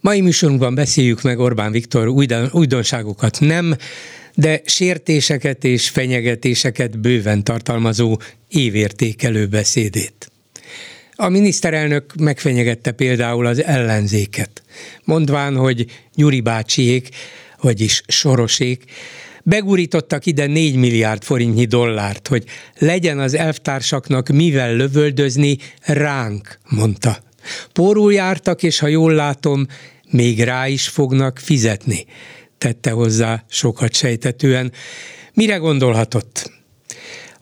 Mai műsorunkban beszéljük meg Orbán Viktor újdonságokat nem, de sértéseket és fenyegetéseket bőven tartalmazó évértékelő beszédét. A miniszterelnök megfenyegette például az ellenzéket, mondván, hogy Gyuri bácsiék, vagyis Sorosék, begurítottak ide 4 milliárd forintnyi dollárt, hogy legyen az elvtársaknak mivel lövöldözni ránk, mondta. Pórul jártak, és ha jól látom, még rá is fognak fizetni, tette hozzá sokat sejtetően. Mire gondolhatott?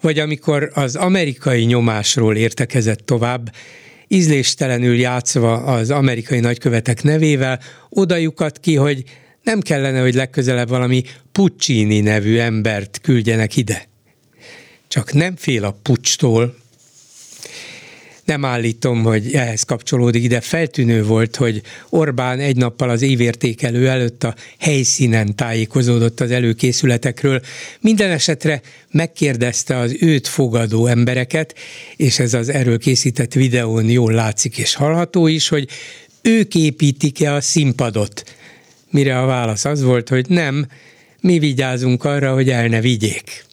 Vagy amikor az amerikai nyomásról értekezett tovább, ízléstelenül játszva az amerikai nagykövetek nevével, odajukat ki, hogy nem kellene, hogy legközelebb valami Puccini nevű embert küldjenek ide. Csak nem fél a pucstól, nem állítom, hogy ehhez kapcsolódik, de feltűnő volt, hogy Orbán egy nappal az évértékelő előtt a helyszínen tájékozódott az előkészületekről. Minden esetre megkérdezte az őt fogadó embereket, és ez az erről készített videón jól látszik és hallható is, hogy ők építik-e a színpadot. Mire a válasz az volt, hogy nem, mi vigyázunk arra, hogy el ne vigyék.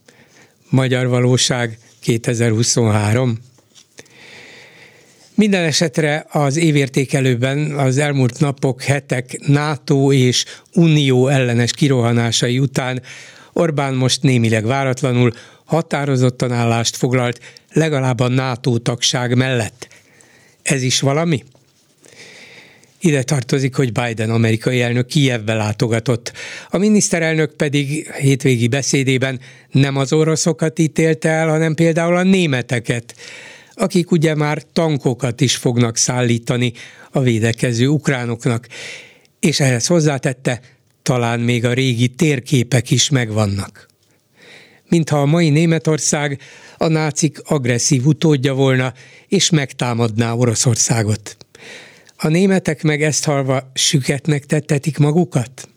Magyar valóság 2023. Minden esetre az évértékelőben az elmúlt napok, hetek NATO és Unió ellenes kirohanásai után Orbán most némileg váratlanul határozottan állást foglalt legalább a NATO tagság mellett. Ez is valami? Ide tartozik, hogy Biden amerikai elnök Kijevbe látogatott. A miniszterelnök pedig hétvégi beszédében nem az oroszokat ítélte el, hanem például a németeket akik ugye már tankokat is fognak szállítani a védekező ukránoknak. És ehhez hozzátette, talán még a régi térképek is megvannak. Mintha a mai Németország a nácik agresszív utódja volna, és megtámadná Oroszországot. A németek meg ezt halva süketnek tettetik magukat?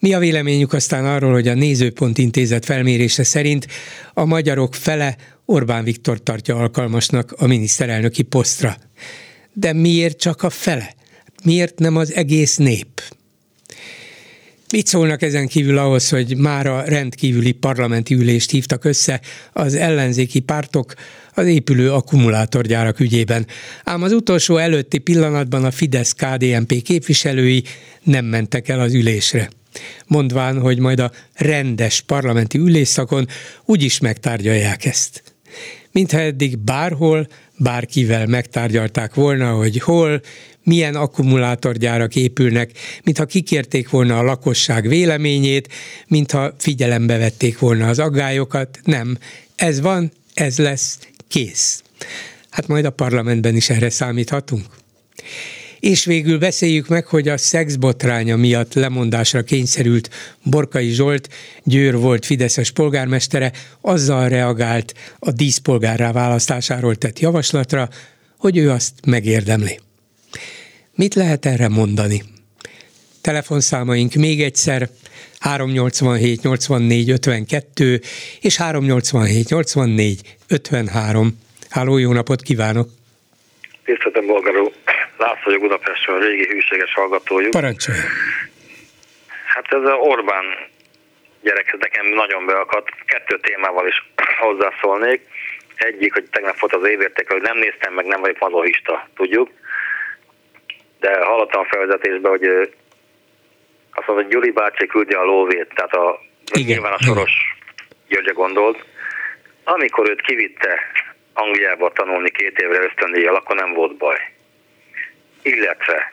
Mi a véleményük aztán arról, hogy a Nézőpont Intézet felmérése szerint a magyarok fele Orbán Viktor tartja alkalmasnak a miniszterelnöki posztra. De miért csak a fele? Miért nem az egész nép? Mit szólnak ezen kívül ahhoz, hogy már a rendkívüli parlamenti ülést hívtak össze az ellenzéki pártok az épülő akkumulátorgyárak ügyében. Ám az utolsó előtti pillanatban a fidesz KDNP képviselői nem mentek el az ülésre mondván, hogy majd a rendes parlamenti ülésszakon úgyis megtárgyalják ezt mintha eddig bárhol, bárkivel megtárgyalták volna, hogy hol, milyen akkumulátorgyárak épülnek, mintha kikérték volna a lakosság véleményét, mintha figyelembe vették volna az aggályokat. Nem, ez van, ez lesz, kész. Hát majd a parlamentben is erre számíthatunk. És végül beszéljük meg, hogy a szexbotránya miatt lemondásra kényszerült Borkai Zsolt, Győr volt Fideszes polgármestere, azzal reagált a díszpolgárrá választásáról tett javaslatra, hogy ő azt megérdemli. Mit lehet erre mondani? Telefonszámaink még egyszer 387 84 52 és 387 84 53. Háló, jó napot kívánok! Tiszteltem, Bolgaró! Lász vagyok Budapestről, a régi hűséges hallgatójuk. Parancsolja. Hát ez a Orbán gyerek, ez nekem nagyon beakadt. Kettő témával is hozzászólnék. Egyik, hogy tegnap volt az évérték, hogy nem néztem meg, nem vagyok mazohista, tudjuk. De hallottam a felvezetésben, hogy azt mondta, hogy Gyuri bácsi küldi a lóvét, tehát a, Igen. nyilván a soros Györgye gondolt. Amikor őt kivitte Angliába tanulni két évre ösztöndíjjal, akkor nem volt baj illetve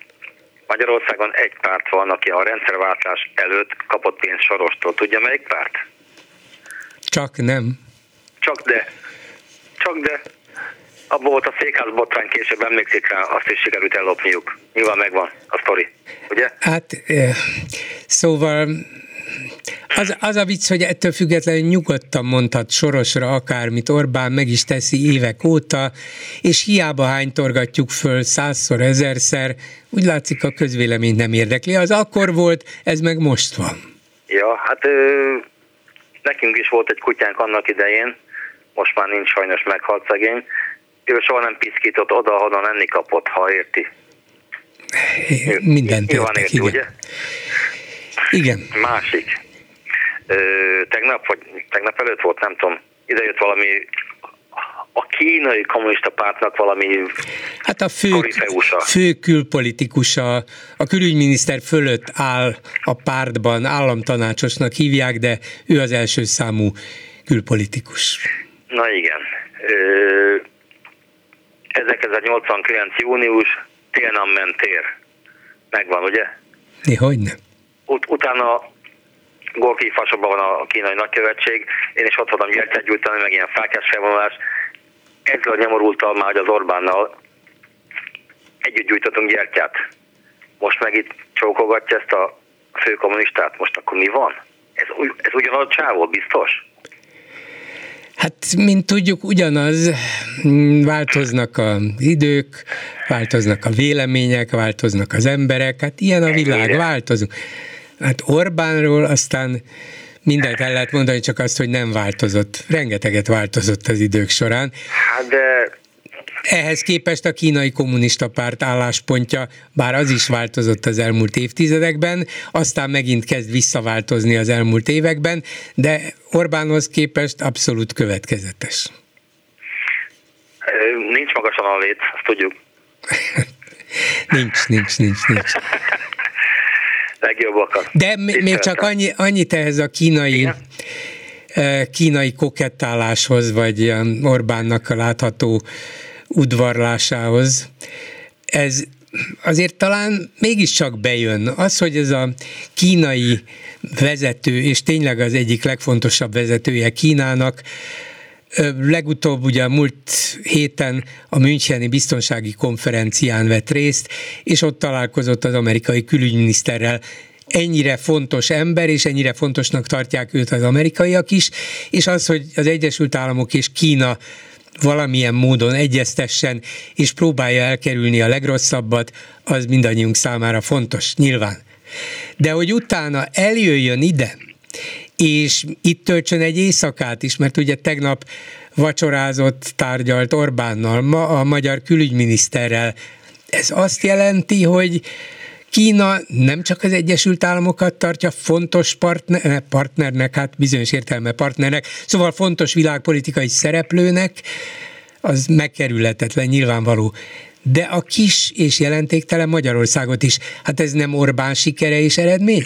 Magyarországon egy párt van, aki a rendszerváltás előtt kapott pénzt Sorostól. Tudja melyik párt? Csak nem. Csak de. Csak de. Abban volt a székház botrány, később emlékszik rá, azt is sikerült ellopniuk. Nyilván megvan a sztori, ugye? Hát, szóval Az, az a vicc, hogy ettől függetlenül nyugodtan mondhat sorosra akármit Orbán meg is teszi évek óta, és hiába hánytorgatjuk föl százszor, ezerszer, úgy látszik a közvélemény nem érdekli. Az akkor volt, ez meg most van. Ja, hát ö, nekünk is volt egy kutyánk annak idején, most már nincs sajnos meghalt szegény, ő soha nem piszkított oda, ahonnan enni kapott, ha érti. Mindent értek, érti, igen. Ugye? Igen. Másik. Ö, tegnap, vagy tegnap előtt volt, nem tudom, ide jött valami a kínai kommunista pártnak valami Hát a fő, fő külpolitikusa, a külügyminiszter fölött áll a pártban, államtanácsosnak hívják, de ő az első számú külpolitikus. Na igen. Ö, 1989. június, Tiananmen tér. Megvan, ugye? Mi, hogy nem? Ut- utána Gorki fasokban van a kínai nagykövetség, én is ott voltam gyertyát gyújtani, meg ilyen fákás felvonulás. Ezzel nyomorultal már, hogy az Orbánnal együtt gyújtottunk gyertyát. Most meg itt csókogatja ezt a főkommunistát. Most akkor mi van? Ez, ez ugyanaz csávó, biztos? Hát, mint tudjuk, ugyanaz, változnak az idők, változnak a vélemények, változnak az emberek, hát ilyen a világ, változunk. Hát Orbánról aztán mindent el lehet mondani, csak azt, hogy nem változott. Rengeteget változott az idők során. Hát de ehhez képest a kínai kommunista párt álláspontja, bár az is változott az elmúlt évtizedekben, aztán megint kezd visszaváltozni az elmúlt években, de Orbánhoz képest abszolút következetes. Nincs magasan a lét, azt tudjuk. nincs, nincs, nincs, nincs. Legjobbakat. De m- még csak annyi, annyit ehhez a kínai Igen? kínai kokettáláshoz, vagy Orbánnak a látható udvarlásához. Ez azért talán mégiscsak bejön. Az, hogy ez a kínai vezető, és tényleg az egyik legfontosabb vezetője Kínának, legutóbb ugye a múlt héten a Müncheni Biztonsági Konferencián vett részt, és ott találkozott az amerikai külügyminiszterrel, ennyire fontos ember, és ennyire fontosnak tartják őt az amerikaiak is, és az, hogy az Egyesült Államok és Kína valamilyen módon egyeztessen, és próbálja elkerülni a legrosszabbat, az mindannyiunk számára fontos, nyilván. De hogy utána eljöjjön ide, és itt töltsön egy éjszakát is, mert ugye tegnap vacsorázott, tárgyalt Orbánnal, ma a magyar külügyminiszterrel. Ez azt jelenti, hogy Kína nem csak az Egyesült Államokat tartja fontos partner, partnernek, hát bizonyos értelme partnernek, szóval fontos világpolitikai szereplőnek, az megkerülhetetlen, nyilvánvaló. De a kis és jelentéktelen Magyarországot is, hát ez nem Orbán sikere és eredmény?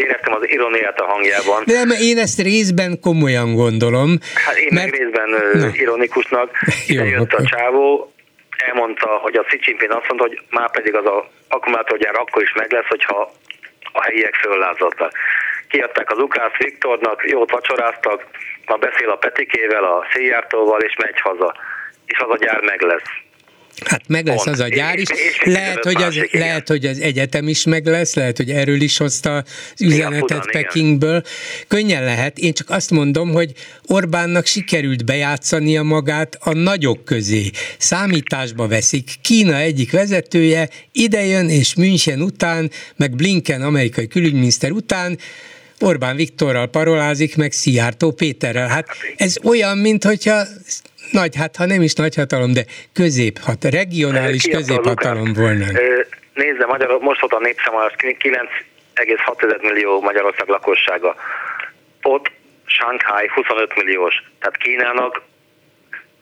Éreztem az ironiát a hangjában. De nem, én ezt részben komolyan gondolom. Hát én mert... meg részben Na. ironikusnak. Jó, jött a csávó, elmondta, hogy a Xi Jinping azt mondta, hogy már pedig az a akkumulátorgyár akkor is meg lesz, hogyha a helyiek föllázadnak. Kiadták az Ukrász Viktornak, jót vacsoráztak, ma beszél a Petikével, a Széjártóval, és megy haza. És az a gyár meg lesz. Hát meg lesz az a gyár is. Lehet hogy, az, lehet, hogy az egyetem is meg lesz, lehet, hogy erről is hozta az üzenetet igen, Pekingből. Könnyen lehet. Én csak azt mondom, hogy Orbánnak sikerült bejátszania magát a nagyok közé. Számításba veszik. Kína egyik vezetője idejön, és München után, meg Blinken amerikai külügyminiszter után Orbán Viktorral parolázik, meg Szijjártó Péterrel. Hát ez olyan, mint hogyha nagy, hát ha nem is nagyhatalom, de középhat, regionális középhatalom volna. Nézze, Magyar, most volt a népszámolás 9,6 millió Magyarország lakossága. Ott Shanghai 25 milliós. Tehát Kínának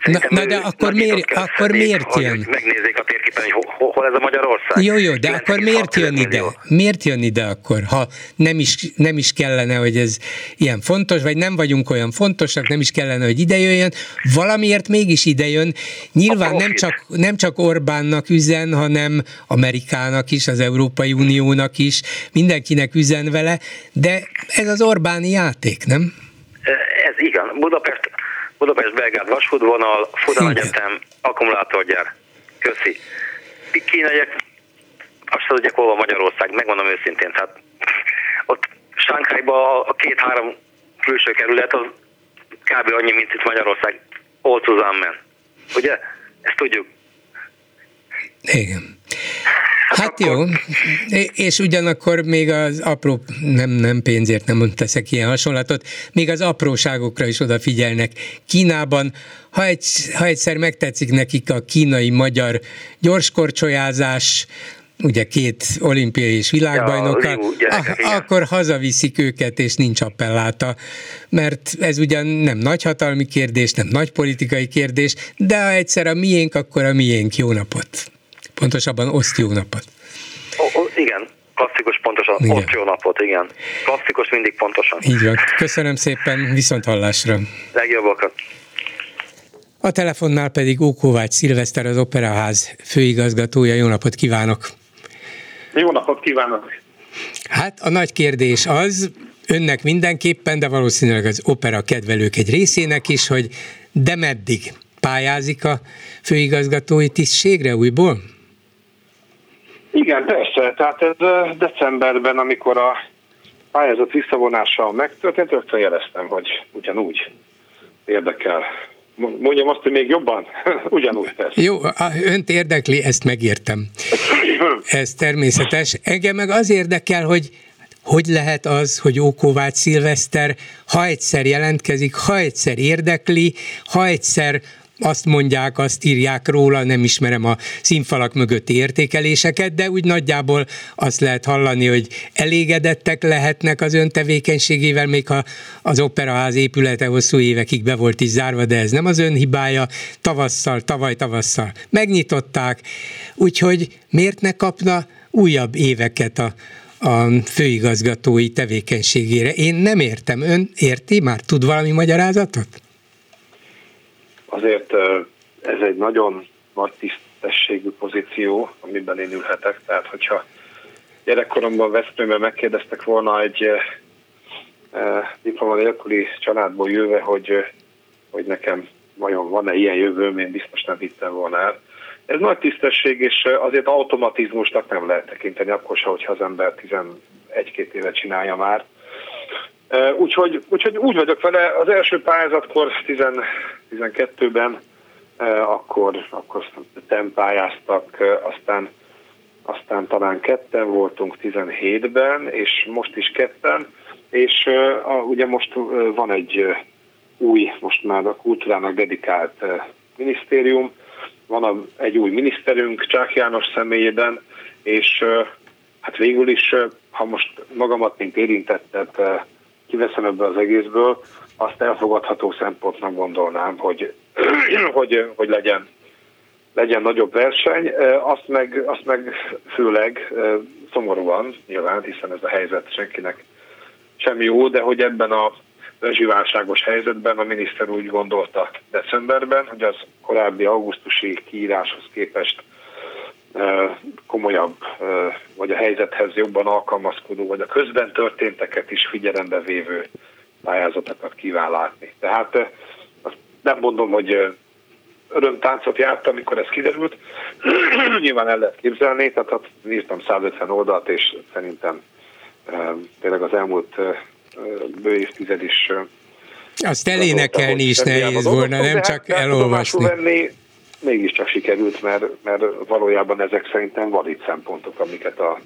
Na, na de akkor miért, akkor miért jön? Megnézzék a térképen, hogy hol, hol ez a Magyarország. Jó, jó, de akkor miért jön ide? Miért jön ide akkor, ha nem is, nem is kellene, hogy ez ilyen fontos, vagy nem vagyunk olyan fontosak, nem is kellene, hogy ide jöjjön, valamiért mégis ide jön. Nyilván nem csak, nem csak Orbánnak üzen, hanem Amerikának is, az Európai Uniónak is, mindenkinek üzen vele, de ez az Orbáni játék, nem? Ez igen. Budapest Budapest-Belgrád vasútvonal, Fudan Egyetem, akkumulátorgyár. Köszi. Kínaiak, azt tudják, hol van Magyarország, megmondom őszintén, tehát ott Sánkhájban a két-három külső kerület az kb. annyi, mint itt Magyarország all zusammen. Ugye? Ezt tudjuk. Igen. Hát jó, és ugyanakkor még az apró, nem, nem pénzért nem teszek ilyen hasonlatot, még az apróságokra is odafigyelnek. Kínában, ha, egy, ha egyszer megtetszik nekik a kínai-magyar gyorskorcsolyázás, ugye két olimpiai és világbajnokkal, ja, ah, akkor hazaviszik őket, és nincs appelláta, mert ez ugyan nem nagyhatalmi kérdés, nem nagy politikai kérdés, de ha egyszer a miénk, akkor a miénk. Jó napot! Pontosabban oszt jó napot. O, o, igen, klasszikus pontosan, igen. oszt jó napot, igen. Klasszikus mindig pontosan. Így van. Köszönöm szépen, viszont hallásra. Legjobbakat. A telefonnál pedig Ókovács Szilveszter, az Operaház főigazgatója. Jó napot kívánok! Jó napot kívánok! Hát a nagy kérdés az, önnek mindenképpen, de valószínűleg az opera kedvelők egy részének is, hogy de meddig pályázik a főigazgatói tisztségre újból? Igen, persze. Tehát ez decemberben, amikor a pályázat visszavonása megtörtént, rögtön jeleztem, hogy ugyanúgy érdekel. Mondjam azt, hogy még jobban? Ugyanúgy persze. Jó, önt érdekli, ezt megértem. Ez természetes. Engem meg az érdekel, hogy hogy lehet az, hogy Ókovács Szilveszter, ha egyszer jelentkezik, ha egyszer érdekli, ha egyszer azt mondják, azt írják róla, nem ismerem a színfalak mögötti értékeléseket, de úgy nagyjából azt lehet hallani, hogy elégedettek lehetnek az ön tevékenységével, még ha az operaház épülete hosszú évekig be volt is zárva, de ez nem az ön hibája, tavasszal, tavaly tavasszal megnyitották, úgyhogy miért ne kapna újabb éveket a, a főigazgatói tevékenységére. Én nem értem. Ön érti? Már tud valami magyarázatot? Azért ez egy nagyon nagy tisztességű pozíció, amiben én ülhetek. Tehát, hogyha gyerekkoromban Veszprémben megkérdeztek volna egy diploma nélküli családból jöve, hogy, hogy nekem vajon van-e ilyen jövőm, én biztos nem hittem volna el. Ez nagy tisztesség, és azért automatizmusnak nem lehet tekinteni, akkor se, hogyha az ember 11-2 éve csinálja már. Úgyhogy, úgyhogy úgy vagyok vele, az első pályázatkor 12-ben akkor, akkor nem pályáztak, aztán, aztán talán ketten voltunk 17-ben, és most is ketten, és a, ugye most van egy új, most már a kultúrának dedikált minisztérium, van a, egy új miniszterünk Csák János személyében, és hát végül is, ha most magamat, mint érintettet kiveszem ebből az egészből, azt elfogadható szempontnak gondolnám, hogy, hogy, hogy legyen, legyen nagyobb verseny, azt meg, azt meg főleg szomorúan nyilván, hiszen ez a helyzet senkinek semmi jó, de hogy ebben a rezsiválságos helyzetben a miniszter úgy gondolta decemberben, hogy az korábbi augusztusi kiíráshoz képest komolyabb, vagy a helyzethez jobban alkalmazkodó, vagy a közben történteket is figyelembe vévő pályázatokat kíván látni. Tehát azt nem mondom, hogy örömtáncot járt, amikor ez kiderült. Nyilván el lehet képzelni, tehát hát néztem 150 oldalt, és szerintem tényleg az elmúlt bő évtized is azt elénekelni is nehéz volna, nem csak elolvasni. Venni, mégiscsak sikerült, mert, mert valójában ezek szerintem valid szempontok, amiket a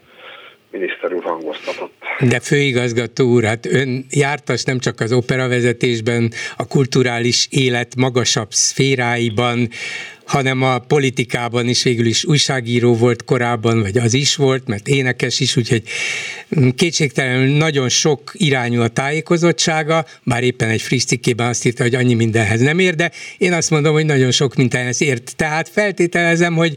miniszter úr hangoztatott. De főigazgató úr, hát ön jártas nem csak az operavezetésben, a kulturális élet magasabb szféráiban, hanem a politikában is végül is újságíró volt korábban, vagy az is volt, mert énekes is, úgyhogy kétségtelenül nagyon sok irányú a tájékozottsága, bár éppen egy friss cikkében azt írta, hogy annyi mindenhez nem ér, de én azt mondom, hogy nagyon sok mindenhez ért. Tehát feltételezem, hogy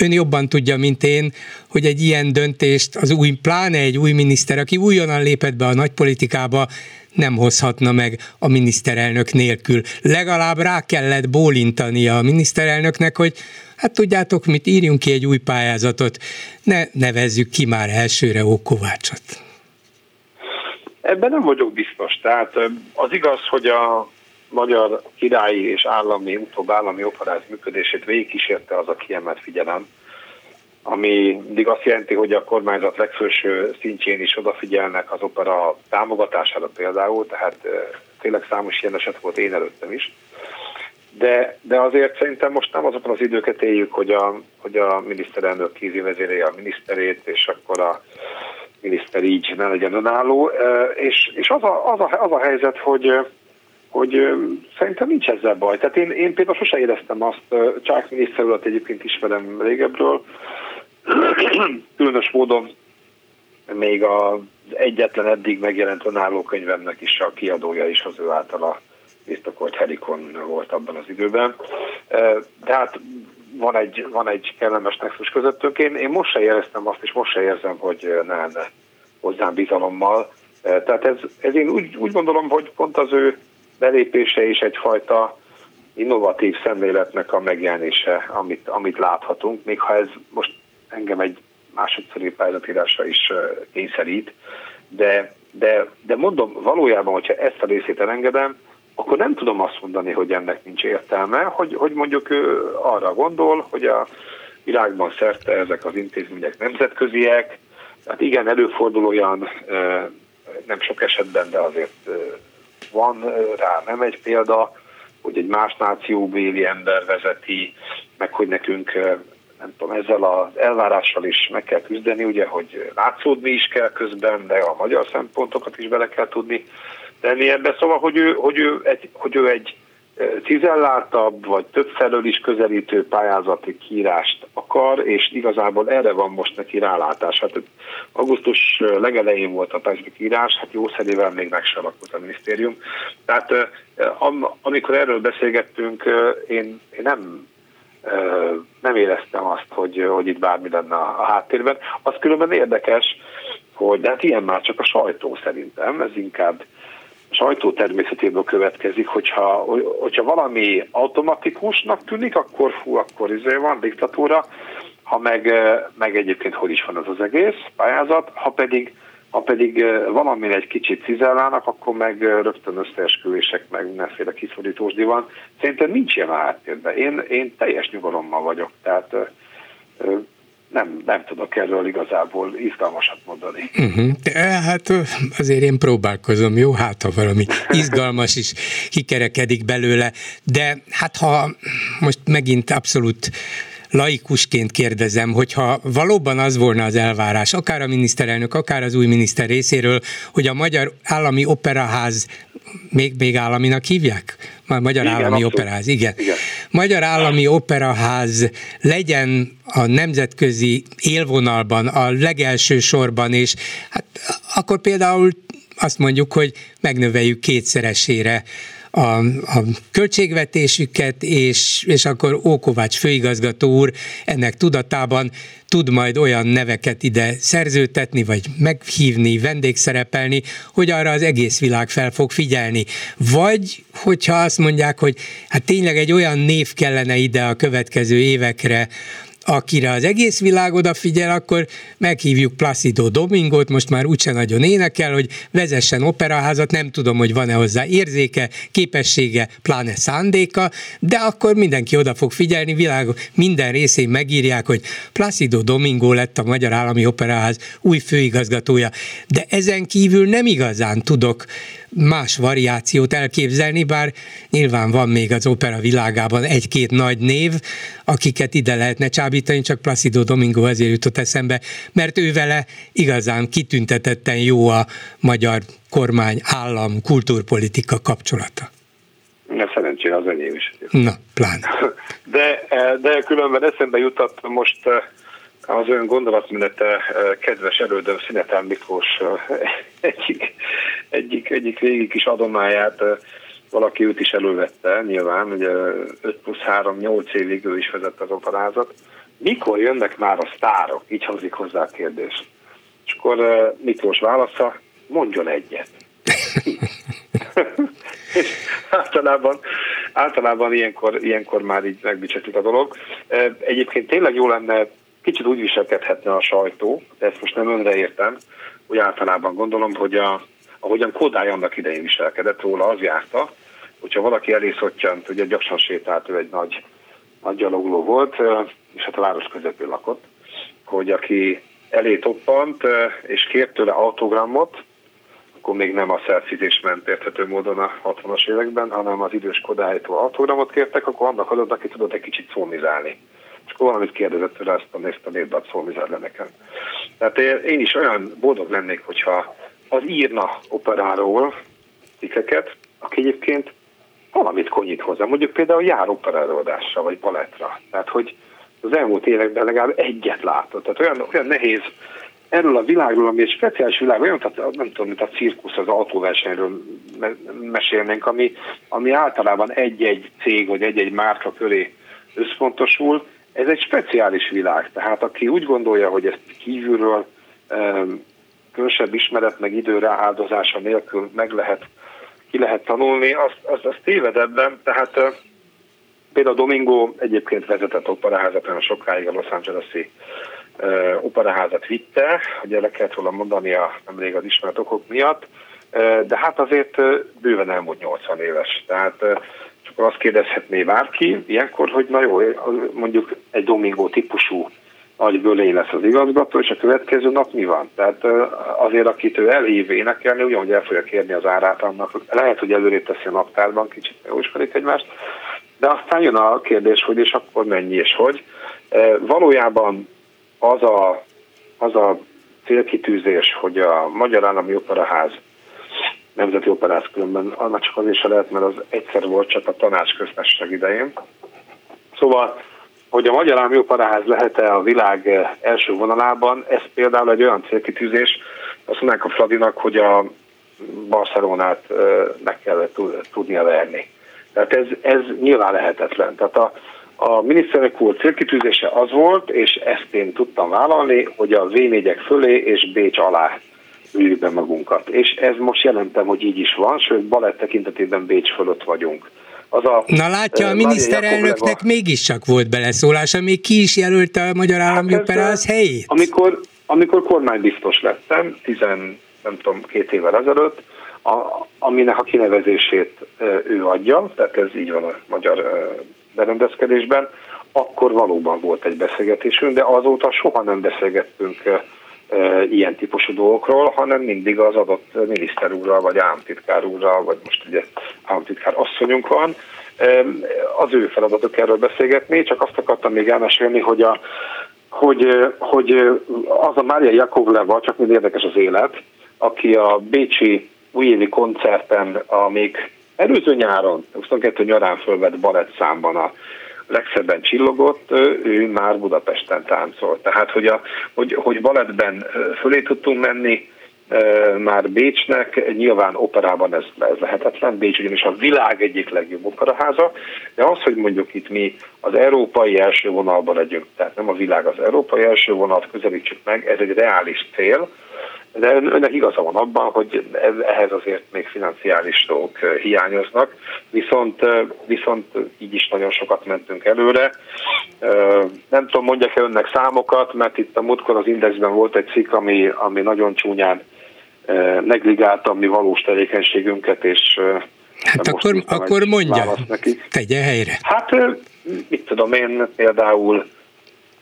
ön jobban tudja, mint én, hogy egy ilyen döntést az új, pláne egy új miniszter, aki újonnan lépett be a nagypolitikába, nem hozhatna meg a miniszterelnök nélkül. Legalább rá kellett bólintania a miniszterelnöknek, hogy hát tudjátok mit, írjunk ki egy új pályázatot, ne nevezzük ki már elsőre Ókovácsot. Ebben nem vagyok biztos. Tehát az igaz, hogy a magyar királyi és állami, utóbb állami operáz működését végigkísérte az a kiemelt figyelem, ami mindig azt jelenti, hogy a kormányzat legfőső szintjén is odafigyelnek az opera támogatására például, tehát tényleg számos ilyen eset volt én előttem is. De, de azért szerintem most nem azokon az időket éljük, hogy a, hogy a miniszterelnök kézi vezérelje a miniszterét, és akkor a miniszter így ne legyen önálló. És, és az, a, az, a, az a helyzet, hogy hogy szerintem nincs ezzel baj. Tehát én, én például sose éreztem azt, Csák miniszter urat egyébként ismerem régebről, különös módon még az egyetlen eddig megjelent önálló könyvemnek is a kiadója is az ő általa biztokolt Helikon volt abban az időben. De hát van egy, van egy kellemes nexus közöttünk. Én, én most se éreztem azt, és most se érzem, hogy ne lenne hozzám bizalommal. Tehát ez, ez én úgy, úgy gondolom, hogy pont az ő belépése is egyfajta innovatív szemléletnek a megjelenése, amit, amit láthatunk, még ha ez most engem egy másodszori pályázatírásra is kényszerít, de, de, de mondom, valójában, hogyha ezt a részét elengedem, akkor nem tudom azt mondani, hogy ennek nincs értelme, hogy, hogy mondjuk ő arra gondol, hogy a világban szerte ezek az intézmények nemzetköziek, tehát igen, előfordul olyan, nem sok esetben, de azért van rá nem egy példa, hogy egy más nációbéli ember vezeti, meg hogy nekünk nem tudom, ezzel az elvárással is meg kell küzdeni, ugye, hogy látszódni is kell közben, de a magyar szempontokat is bele kell tudni tenni ebbe. Szóval, hogy ő, hogy ő egy, hogy ő egy cizelláltabb, vagy több felől is közelítő pályázati kiírást akar, és igazából erre van most neki rálátás. Hát augusztus legelején volt a pályázati írás, hát jó szerével még meg sem a minisztérium. Tehát amikor erről beszélgettünk, én, én nem nem éreztem azt, hogy, hogy itt bármi lenne a háttérben. Az különben érdekes, hogy de hát ilyen már csak a sajtó szerintem, ez inkább sajtó természetéből következik, hogyha, hogyha valami automatikusnak tűnik, akkor fú, akkor izé van diktatúra, ha meg, meg egyébként hogy is van az az egész pályázat, ha pedig, ha pedig valamin egy kicsit cizellálnak, akkor meg rögtön összeesküvések, meg mindenféle kiszorítósdi van. Szerintem nincs ilyen háttérben. Én, én teljes nyugalommal vagyok, tehát nem, nem tudok erről igazából izgalmasat mondani. Uh-huh. Hát azért én próbálkozom, jó? Hát ha valami izgalmas is kikerekedik belőle, de hát ha most megint abszolút laikusként kérdezem, hogyha valóban az volna az elvárás, akár a miniszterelnök, akár az új miniszter részéről, hogy a Magyar Állami Operaház még, még államinak hívják? Magyar igen, Állami abszolút. Operaház, igen. igen. Magyar Állami Operaház legyen a nemzetközi élvonalban, a legelső sorban, és hát akkor például azt mondjuk, hogy megnöveljük kétszeresére a, a költségvetésüket, és, és akkor Ókovács főigazgató úr ennek tudatában tud majd olyan neveket ide szerzőtetni, vagy meghívni, vendégszerepelni, hogy arra az egész világ fel fog figyelni. Vagy, hogyha azt mondják, hogy hát tényleg egy olyan név kellene ide a következő évekre, akire az egész világ odafigyel, akkor meghívjuk Placido Domingot, most már úgyse nagyon énekel, hogy vezessen operaházat, nem tudom, hogy van-e hozzá érzéke, képessége, pláne szándéka, de akkor mindenki oda fog figyelni, világ minden részén megírják, hogy Placido Domingo lett a Magyar Állami Operaház új főigazgatója. De ezen kívül nem igazán tudok más variációt elképzelni, bár nyilván van még az opera világában egy-két nagy név, akiket ide lehetne csábítani, csak Placido Domingo ezért jutott eszembe, mert ő vele igazán kitüntetetten jó a magyar kormány, állam, kultúrpolitika kapcsolata. Ne szerencsére az enyém is. Na, pláne. De, de különben eszembe jutott most az ön gondolatmenete kedves elődöm Szinetán Miklós egyik, egyik, egyik régi kis adomáját valaki őt is elővette, nyilván, ugye 5 plusz 3, 8 évig ő is vezette az operázat. Mikor jönnek már a sztárok? Így hozik hozzá a kérdés. És akkor Miklós válasza, mondjon egyet. és általában, általában ilyenkor, ilyenkor már így megbicsetik a dolog. Egyébként tényleg jó lenne kicsit úgy viselkedhetne a sajtó, de ezt most nem önre értem, úgy általában gondolom, hogy a, ahogyan Kodály annak idején viselkedett róla, az járta, hogyha valaki elé szottyant, ugye gyakran sétált, ő egy nagy, nagy gyalogló volt, és hát a város közepén lakott, hogy aki elé toppant, és kért tőle autogramot, akkor még nem a szerfizés ment érthető módon a 60-as években, hanem az idős Kodálytól autogramot kértek, akkor annak adott, aki tudott egy kicsit szólmizálni. Akkor valamit kérdezett tőle, azt a nézte, miért ad szólmizál le nekem. Tehát én is olyan boldog lennék, hogyha az írna operáról cikkeket, aki egyébként valamit konyít hozzá, mondjuk például jár operálódásra, vagy palettra. Tehát, hogy az elmúlt években legalább egyet látott. Tehát olyan, olyan nehéz erről a világról, ami egy speciális világ, olyan, tehát nem tudom, mint a cirkusz az autóversenyről mesélnénk, ami, ami általában egy-egy cég vagy egy-egy márka köré összpontosul. Ez egy speciális világ, tehát aki úgy gondolja, hogy ezt kívülről különösebb ismeret meg időre áldozása nélkül meg lehet, ki lehet tanulni, az, az, az téved ebben, tehát például Domingo egyébként vezetett operaházat olyan sokáig a Los Angeles-i operaházat vitte, ugye le kellett volna mondani a nemrég az ismert okok miatt, de hát azért bőven elmúlt 80 éves. Tehát azt kérdezhetné bárki ilyenkor, hogy na jó, mondjuk egy Domingo típusú nagy bölé lesz az igazgató, és a következő nap mi van? Tehát azért, akit ő elhív énekelni, ugyanúgy el fogja kérni az árát annak, lehet, hogy előrébb teszi a naptárban, kicsit megismerik egymást, de aztán jön a kérdés, hogy és akkor mennyi és hogy. Valójában az a, az a célkitűzés, hogy a Magyar Állami Operaház Nemzeti Operáz különben, annak csak azért se lehet, mert az egyszer volt csak a tanácsköztesség idején. Szóval, hogy a Magyar Állami Operaház lehet-e a világ első vonalában, ez például egy olyan célkitűzés, azt mondják a Fradinak, hogy a Barcelonát meg kell tudnia verni. Tehát ez, ez nyilván lehetetlen. Tehát a, a miniszterek úr célkitűzése az volt, és ezt én tudtam vállalni, hogy a v fölé és Bécs alá üljük be magunkat. És ez most jelentem, hogy így is van, sőt, balett tekintetében Bécs fölött vagyunk. Az a, Na látja, a miniszterelnöknek mégiscsak volt beleszólása, még ki is jelölte a Magyar Állami hát Operáz helyét. Amikor, amikor kormánybiztos lettem, tizen, nem tudom, két évvel ezelőtt, a, aminek a kinevezését ő adja, tehát ez így van a magyar berendezkedésben, akkor valóban volt egy beszélgetésünk, de azóta soha nem beszélgettünk ilyen típusú dolgokról, hanem mindig az adott miniszter úrral, vagy államtitkár úrral, vagy most ugye államtitkár asszonyunk van. Az ő feladatok erről beszélgetni, csak azt akartam még elmesélni, hogy a, hogy, hogy az a Mária Jakovleva, csak mind érdekes az élet, aki a Bécsi újévi koncerten, amíg előző nyáron, 22 nyarán fölvett balett számban a legszebben csillogott, ő már Budapesten táncolt. Tehát, hogy, a, hogy, hogy balettben fölé tudtunk menni, már Bécsnek, nyilván operában ez, ez lehetetlen, Bécs ugyanis a világ egyik legjobb operaháza, de az, hogy mondjuk itt mi az európai első vonalban legyünk, tehát nem a világ az európai első vonalat közelítsük meg, ez egy reális cél, de önnek igaza van abban, hogy ehhez azért még financiális dolgok hiányoznak, viszont, viszont így is nagyon sokat mentünk előre. Nem tudom, mondjak-e önnek számokat, mert itt a múltkor az Indexben volt egy cikk, ami, ami nagyon csúnyán negligálta mi valós tevékenységünket, és Hát akkor, akkor mondja, tegye helyre. Hát mit tudom én, például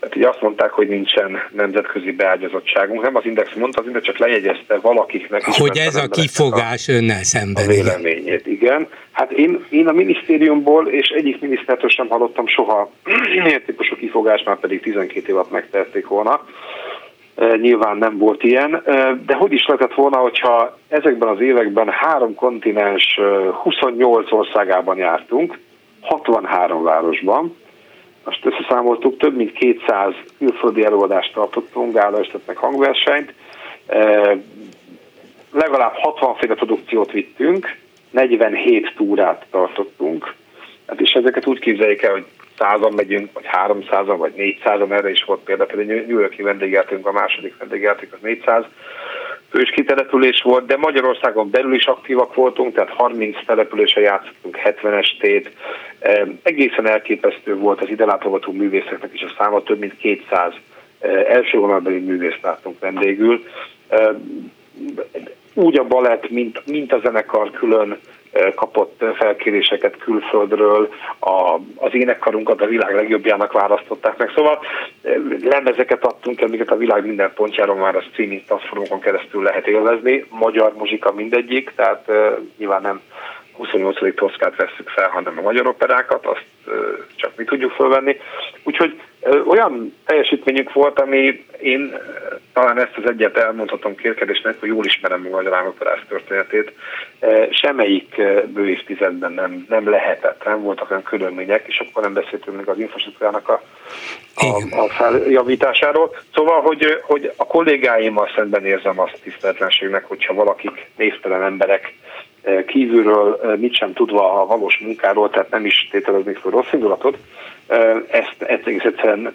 tehát így azt mondták, hogy nincsen nemzetközi beágyazottságunk. Nem az Index mondta, az Index csak lejegyezte valakiknek. Hogy ez a kifogás a, önnel szemben. A véleményét, igen. Hát én, én a minisztériumból és egyik minisztertől sem hallottam soha ilyen típusú kifogás, már pedig 12 évet megtették volna. E, nyilván nem volt ilyen, e, de hogy is lehetett volna, hogyha ezekben az években három kontinens 28 országában jártunk, 63 városban, most összeszámoltuk, több mint 200 külföldi előadást tartottunk, gálaestet meg hangversenyt, legalább 60 féle produkciót vittünk, 47 túrát tartottunk, hát és ezeket úgy képzeljék el, hogy százan megyünk, vagy 300 vagy 400 erre is volt példa, például New Yorki vendégjátunk, a második vendégjáték az 400 fős kitelepülés volt, de Magyarországon belül is aktívak voltunk, tehát 30 településen játszottunk 70 estét. Egészen elképesztő volt az ide látogató művészeknek is a száma, több mint 200 első vonalbeli művészt láttunk vendégül. úgy a balett, mint, mint a zenekar külön kapott felkéréseket külföldről, a, az énekkarunkat a világ legjobbjának választották meg. Szóval lemezeket adtunk, amiket a világ minden pontjáról már a streaming platformokon keresztül lehet élvezni. Magyar muzsika mindegyik, tehát nyilván nem 28. Toszkát veszük fel, hanem a magyar operákat, azt csak mi tudjuk fölvenni. Úgyhogy olyan teljesítményünk volt, ami én talán ezt az egyet elmondhatom kérkedésnek, hogy jól ismerem a magyar államoperász történetét. Semmelyik bőévtizedben nem, nem lehetett, nem voltak olyan körülmények, és akkor nem beszéltünk még az infrastruktúrának a, a, a feljavításáról. Szóval, hogy, hogy a kollégáimmal szemben érzem azt tiszteletlenségnek, hogyha valakik névtelen emberek kívülről mit sem tudva a valós munkáról, tehát nem is tételeznék fel rossz indulatot, ezt, egész egyszerűen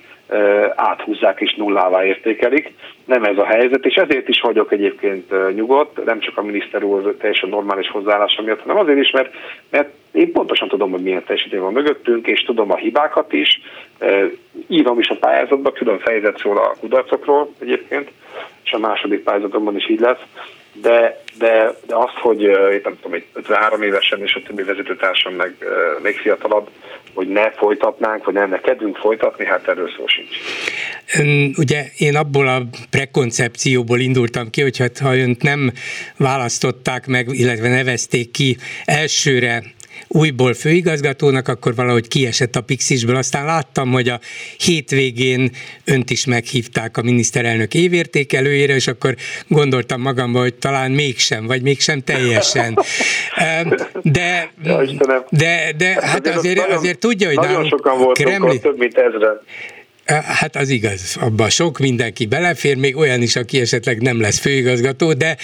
áthúzzák és nullává értékelik. Nem ez a helyzet, és ezért is vagyok egyébként nyugodt, nem csak a miniszter úr teljesen normális hozzáállása miatt, hanem azért is, mert, mert én pontosan tudom, hogy milyen teljesítmény van mögöttünk, és tudom a hibákat is. Írom is a pályázatban, külön fejezet szól a kudarcokról egyébként, és a második pályázatomban is így lesz de, de, de azt, hogy én nem tudom, egy 53 évesen és a többi vezetőtársam meg még fiatalabb, hogy ne folytatnánk, vagy nem ne kedvünk folytatni, hát erről szó sincs. Ugye én abból a prekoncepcióból indultam ki, hogy hát, ha önt nem választották meg, illetve nevezték ki elsőre újból főigazgatónak, akkor valahogy kiesett a Pixisből. Aztán láttam, hogy a hétvégén önt is meghívták a miniszterelnök évértékelőjére, és akkor gondoltam magamba, hogy talán mégsem, vagy mégsem teljesen. De, de, de hát, hát azért, azért tudja, hogy nagyon sokan voltunk, Kremli... több mint ezre. Hát az igaz, abban sok mindenki belefér, még olyan is, aki esetleg nem lesz főigazgató, de,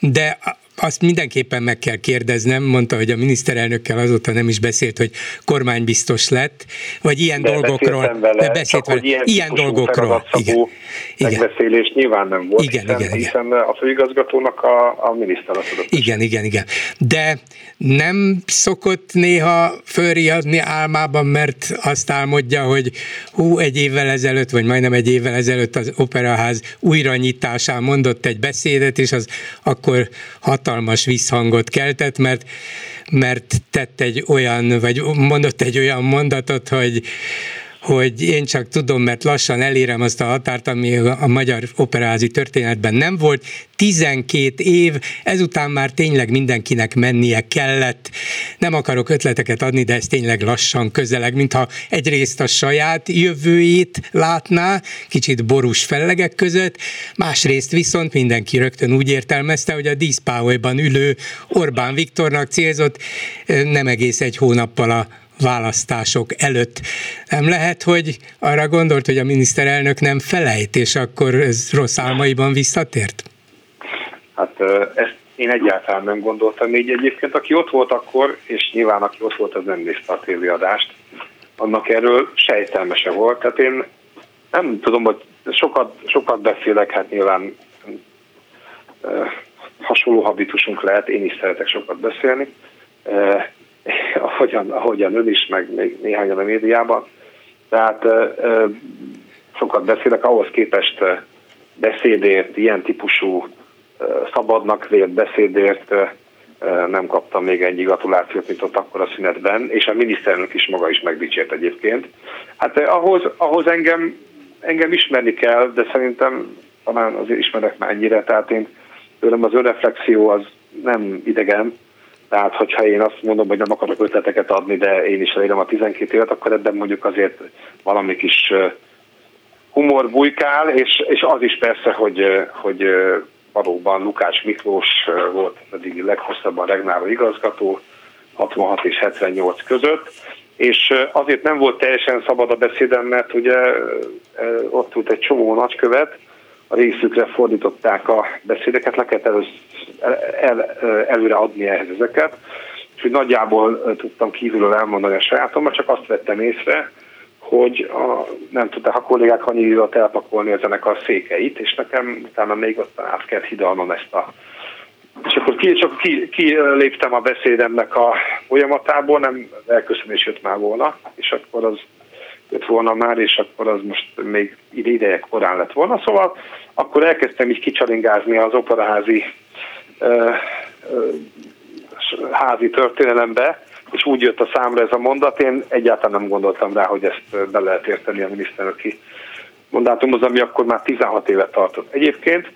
de azt mindenképpen meg kell kérdeznem, mondta, hogy a miniszterelnökkel azóta nem is beszélt, hogy kormánybiztos lett, vagy ilyen de dolgokról. Vele, de beszélt vele. Ilyen, ilyen dolgokról. Igen. Megbeszélés nyilván nem volt, igen, hiszen, igen, hiszen igen. a főigazgatónak a, a miniszter adott. Igen, igen, igen. De nem szokott néha fölriadni álmában, mert azt álmodja, hogy hú, egy évvel ezelőtt, vagy majdnem egy évvel ezelőtt az operaház újranyitásán mondott egy beszédet, és az akkor hat hatalmas visszhangot keltett, mert, mert tett egy olyan, vagy mondott egy olyan mondatot, hogy hogy én csak tudom, mert lassan elérem azt a határt, ami a magyar operázi történetben nem volt. 12 év, ezután már tényleg mindenkinek mennie kellett. Nem akarok ötleteket adni, de ez tényleg lassan közeleg, mintha egyrészt a saját jövőjét látná, kicsit borús fellegek között, másrészt viszont mindenki rögtön úgy értelmezte, hogy a díszpáholyban ülő Orbán Viktornak célzott nem egész egy hónappal a választások előtt. Nem lehet, hogy arra gondolt, hogy a miniszterelnök nem felejt, és akkor ez rossz álmaiban visszatért? Hát ezt én egyáltalán nem gondoltam így egyébként. Aki ott volt akkor, és nyilván aki ott volt, az nem nézte a tévéadást, annak erről sejtelmese volt. Tehát én nem tudom, hogy sokat, sokat beszélek, hát nyilván hasonló habitusunk lehet, én is szeretek sokat beszélni, ahogyan, ahogyan ön is, meg még néhányan a médiában. Tehát sokat beszélek, ahhoz képest beszédért, ilyen típusú szabadnak vélt beszédért nem kaptam még ennyi gratulációt, mint ott akkor a szünetben, és a miniszterelnök is maga is megdicsért egyébként. Hát ahhoz, ahhoz engem, engem ismerni kell, de szerintem talán azért ismerek már ennyire, tehát én tőlem az önreflexió az nem idegen, tehát, hogyha én azt mondom, hogy nem akarok ötleteket adni, de én is elérem a 12 évet, akkor ebben mondjuk azért valami kis humor bujkál, és, és az is persze, hogy, hogy valóban Lukács Miklós volt pedig leghosszabban regnáló igazgató, 66 és 78 között, és azért nem volt teljesen szabad a beszédem, mert ugye ott ült egy csomó nagykövet, részükre fordították a beszédeket, le kellett el, el, előre adni ehhez ezeket, és nagyjából tudtam kívülről elmondani a sajátomat, csak azt vettem észre, hogy a, nem tudták a kollégák annyi időt elpakolni a zenekar székeit, és nekem utána még ott át kellett hidalnom ezt a és akkor ki, csak ki, ki léptem a beszédemnek a folyamatából, nem elköszönés jött már volna, és akkor az jött volna már, és akkor az most még ideje korán lett volna. Szóval akkor elkezdtem így kicsalingázni az operaházi házi történelembe, és úgy jött a számra ez a mondat, én egyáltalán nem gondoltam rá, hogy ezt be lehet érteni a miniszterelnöki mandátumhoz, ami akkor már 16 évet tartott egyébként.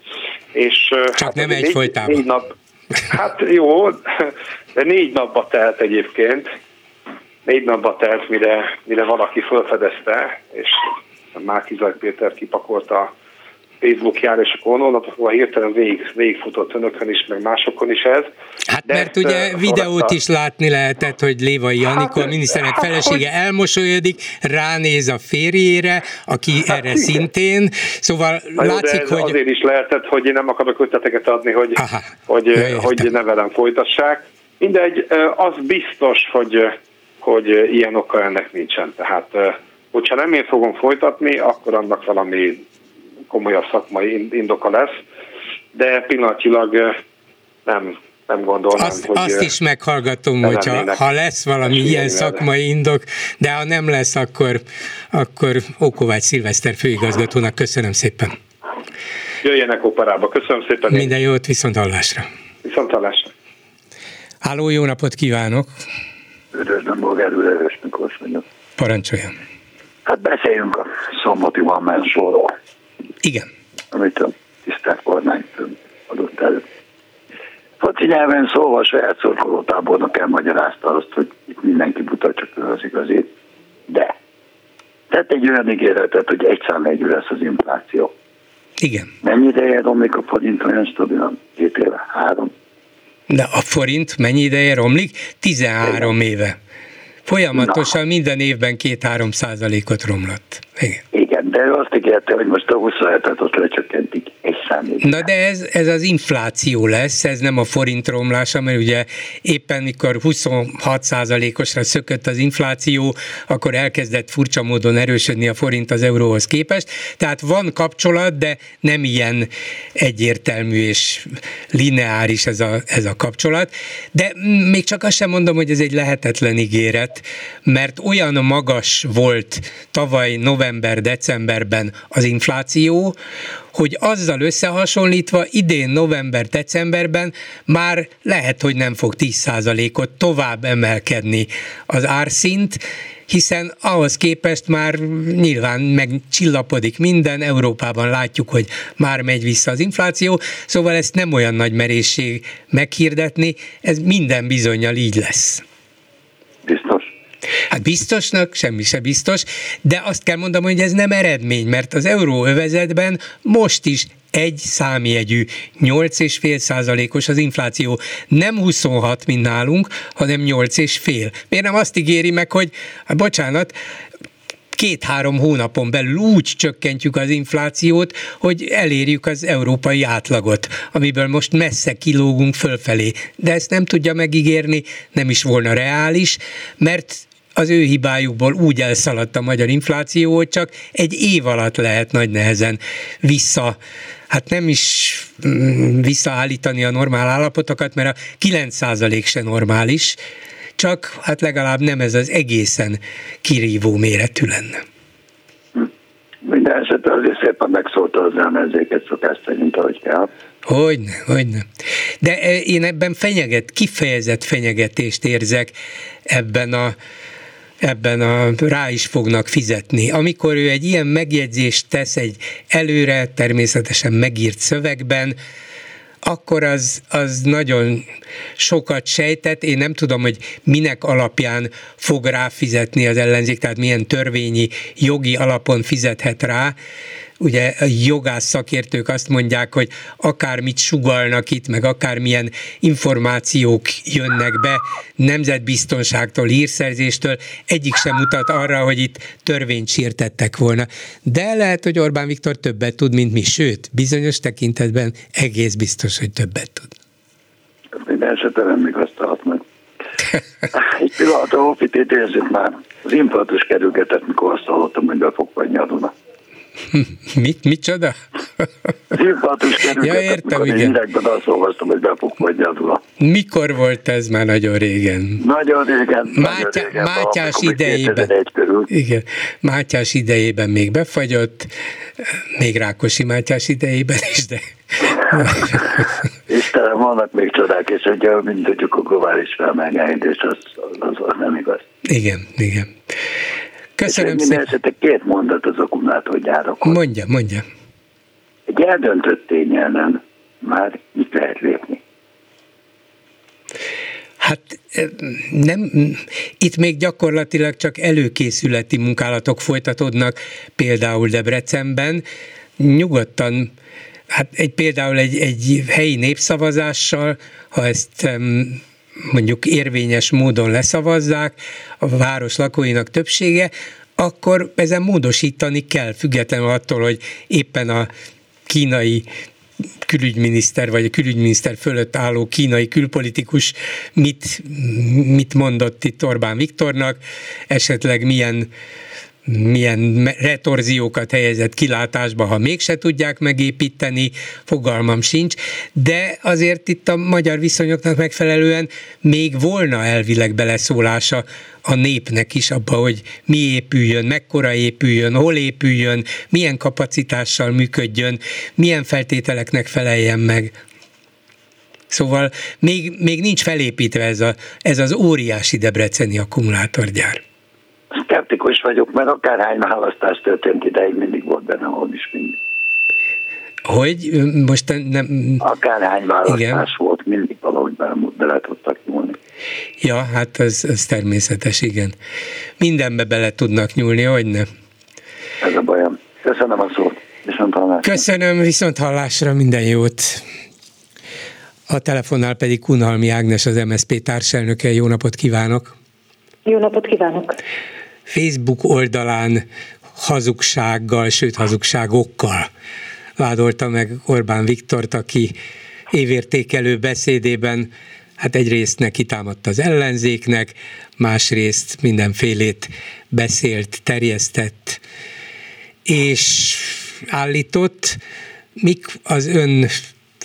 És, Csak hát nem egy négy, négy nap, Hát jó, de négy napba telt egyébként, négy napba telt, mire, mire valaki felfedezte, és Márki Péter kipakolta Facebookjára, és akkor onnantól hirtelen végig, végigfutott önökön is, meg másokon is ez. Hát De mert ugye videót is látni lehetett, hogy Lévai Janikó, hát, a miniszterek hát, felesége hogy... elmosolyodik, ránéz a férjére, aki hát, erre igen. szintén, szóval Na látszik, hogy... Azért is lehetett, hogy én nem akarok ötleteket adni, hogy, Aha, hogy, hogy ne velem folytassák. Mindegy, az biztos, hogy, hogy ilyen oka ennek nincsen. Tehát hogyha nem én fogom folytatni, akkor annak valami komolyabb szakmai indoka lesz, de pillanatilag nem, nem gondolom, azt, hogy... Azt is meghallgatom, hogyha ha lesz valami ilyen szakmai indok, de ha nem lesz, akkor, akkor Ókovács Szilveszter főigazgatónak köszönöm szépen. Jöjjenek operába. Köszönöm szépen. Minden jót, viszont hallásra. Viszont hallásra. Háló, jó napot kívánok! Üdvözlöm, Bolgár úr, Erős Miklós vagyok. Parancsoljon. Hát beszéljünk a szombati van mensóról. Igen. Amit a tisztelt kormány adott elő. Foci nyelven szóval saját szorkolótábornak elmagyarázta azt, hogy itt mindenki buta, csak ő az igazi. De tett egy olyan ígéretet, hogy egy egyű lesz az infláció. Igen. Mennyi ideje romlik a forint olyan stabilan? Két éve? Három? De a forint mennyi ideje romlik? 13 Igen. éve. Folyamatosan Na. minden évben két-három százalékot romlott. Igen. Igen, de azt ígérte, hogy most a 27-et ott lecsökkentik egy számít. Na de ez, ez az infláció lesz, ez nem a forint romlása, mert ugye éppen mikor 26 százalékosra szökött az infláció, akkor elkezdett furcsa módon erősödni a forint az euróhoz képest. Tehát van kapcsolat, de nem ilyen egyértelmű és lineáris ez a, ez a kapcsolat. De még csak azt sem mondom, hogy ez egy lehetetlen ígéret, mert olyan magas volt tavaly november-decemberben az infláció, hogy azzal összehasonlítva idén november-decemberben már lehet, hogy nem fog 10%-ot tovább emelkedni az árszint, hiszen ahhoz képest már nyilván megcsillapodik minden, Európában látjuk, hogy már megy vissza az infláció, szóval ezt nem olyan nagy merészség meghirdetni, ez minden bizonyal így lesz. Biztos. Hát biztosnak semmi se biztos, de azt kell mondanom, hogy ez nem eredmény, mert az euróövezetben most is egy számjegyű 8,5 százalékos az infláció. Nem 26, mint nálunk, hanem 8,5. Miért nem azt ígéri meg, hogy, hát bocsánat, két-három hónapon belül úgy csökkentjük az inflációt, hogy elérjük az európai átlagot, amiből most messze kilógunk fölfelé. De ezt nem tudja megígérni, nem is volna reális, mert az ő hibájukból úgy elszaladt a magyar infláció, hogy csak egy év alatt lehet nagy nehezen vissza hát nem is mm, visszaállítani a normál állapotokat, mert a 9% se normális, csak hát legalább nem ez az egészen kirívó méretű lenne. Minden esetre azért szépen megszólta az ellenzéket szokás szerint, ahogy kell. Hogyne, hogyne. De e, én ebben fenyeget, kifejezett fenyegetést érzek ebben a ebben a, rá is fognak fizetni. Amikor ő egy ilyen megjegyzést tesz egy előre, természetesen megírt szövegben, akkor az, az nagyon sokat sejtett. Én nem tudom, hogy minek alapján fog ráfizetni az ellenzék, tehát milyen törvényi, jogi alapon fizethet rá, ugye a jogász szakértők azt mondják, hogy akármit sugalnak itt, meg akármilyen információk jönnek be nemzetbiztonságtól, hírszerzéstől, egyik sem mutat arra, hogy itt törvényt sértettek volna. De lehet, hogy Orbán Viktor többet tud, mint mi, sőt, bizonyos tekintetben egész biztos, hogy többet tud. Minden esetre nem még azt meg. Egy pillanat, a Hofitét érzett már. Az infarktus kerülgetett, mikor azt hallottam, hogy be fog vagy Duna. Mit, mit csoda? Hívhatos kerülget, ja, értem, igen. Hidegben azt olvastam, hogy be fog vagy a Mikor volt ez már nagyon régen? Nagyon régen. Mátyá, nagyon régen Mátyás idejében. Igen, Mátyás idejében még befagyott, még Rákosi Mátyás idejében is, de... Talán vannak még csodák, és hogy mint tudjuk a globális felmelegedés, az, az, az nem igaz. Igen, igen. Köszönöm szépen. Esetek két mondat az akkumulátorgyárakon. Mondja, mondja. Egy eldöntött tény ellen már itt lehet lépni. Hát nem, itt még gyakorlatilag csak előkészületi munkálatok folytatódnak, például Debrecenben. Nyugodtan, hát egy, például egy, egy helyi népszavazással, ha ezt mondjuk érvényes módon leszavazzák, a város lakóinak többsége, akkor ezen módosítani kell, függetlenül attól, hogy éppen a kínai külügyminiszter, vagy a külügyminiszter fölött álló kínai külpolitikus mit, mit mondott itt Orbán Viktornak, esetleg milyen milyen retorziókat helyezett kilátásba, ha mégse tudják megépíteni, fogalmam sincs, de azért itt a magyar viszonyoknak megfelelően még volna elvileg beleszólása a népnek is abba, hogy mi épüljön, mekkora épüljön, hol épüljön, milyen kapacitással működjön, milyen feltételeknek feleljen meg. Szóval még, még nincs felépítve ez, a, ez az óriási debreceni akkumulátorgyár szkeptikus vagyok, mert akárhány választás történt ideig, mindig volt benne hol is mindig. Hogy? Most nem... Akárhány választás igen. volt, mindig valahogy bele, bele tudtak nyúlni. Ja, hát ez, ez természetes, igen. Mindenbe bele tudnak nyúlni, hogy ne? Ez a bajom. Köszönöm a szót. Viszont hallásra. Köszönöm, viszont hallásra minden jót. A telefonnál pedig Kunhalmi Ágnes, az MSZP társelnöke. Jó napot kívánok! Jó napot kívánok! Facebook oldalán hazugsággal, sőt hazugságokkal vádolta meg Orbán Viktort, aki évértékelő beszédében hát egyrészt neki támadt az ellenzéknek, másrészt mindenfélét beszélt, terjesztett, és állított, mik az ön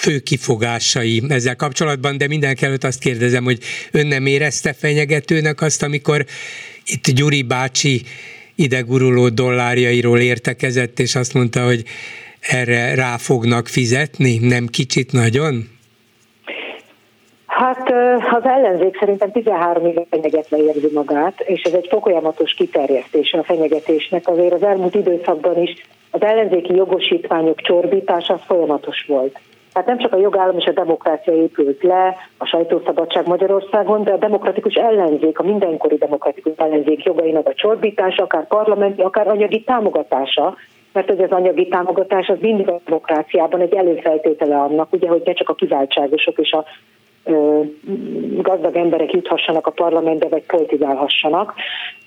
fő kifogásai ezzel kapcsolatban, de mindenek előtt azt kérdezem, hogy ön nem érezte fenyegetőnek azt, amikor itt Gyuri bácsi ideguruló dollárjairól értekezett, és azt mondta, hogy erre rá fognak fizetni, nem kicsit nagyon? Hát az ellenzék szerintem 13 éve fenyegetve érzi magát, és ez egy folyamatos kiterjesztése a fenyegetésnek. Azért az elmúlt időszakban is az ellenzéki jogosítványok csorbítása folyamatos volt. Tehát nem csak a jogállam és a demokrácia épült le, a sajtószabadság Magyarországon, de a demokratikus ellenzék, a mindenkori demokratikus ellenzék jogainak a csorbítása, akár parlamenti, akár anyagi támogatása, mert az anyagi támogatás az mindig a demokráciában egy előfeltétele annak, ugye, hogy ne csak a kiváltságosok és a ö, gazdag emberek juthassanak a parlamentbe, vagy politizálhassanak.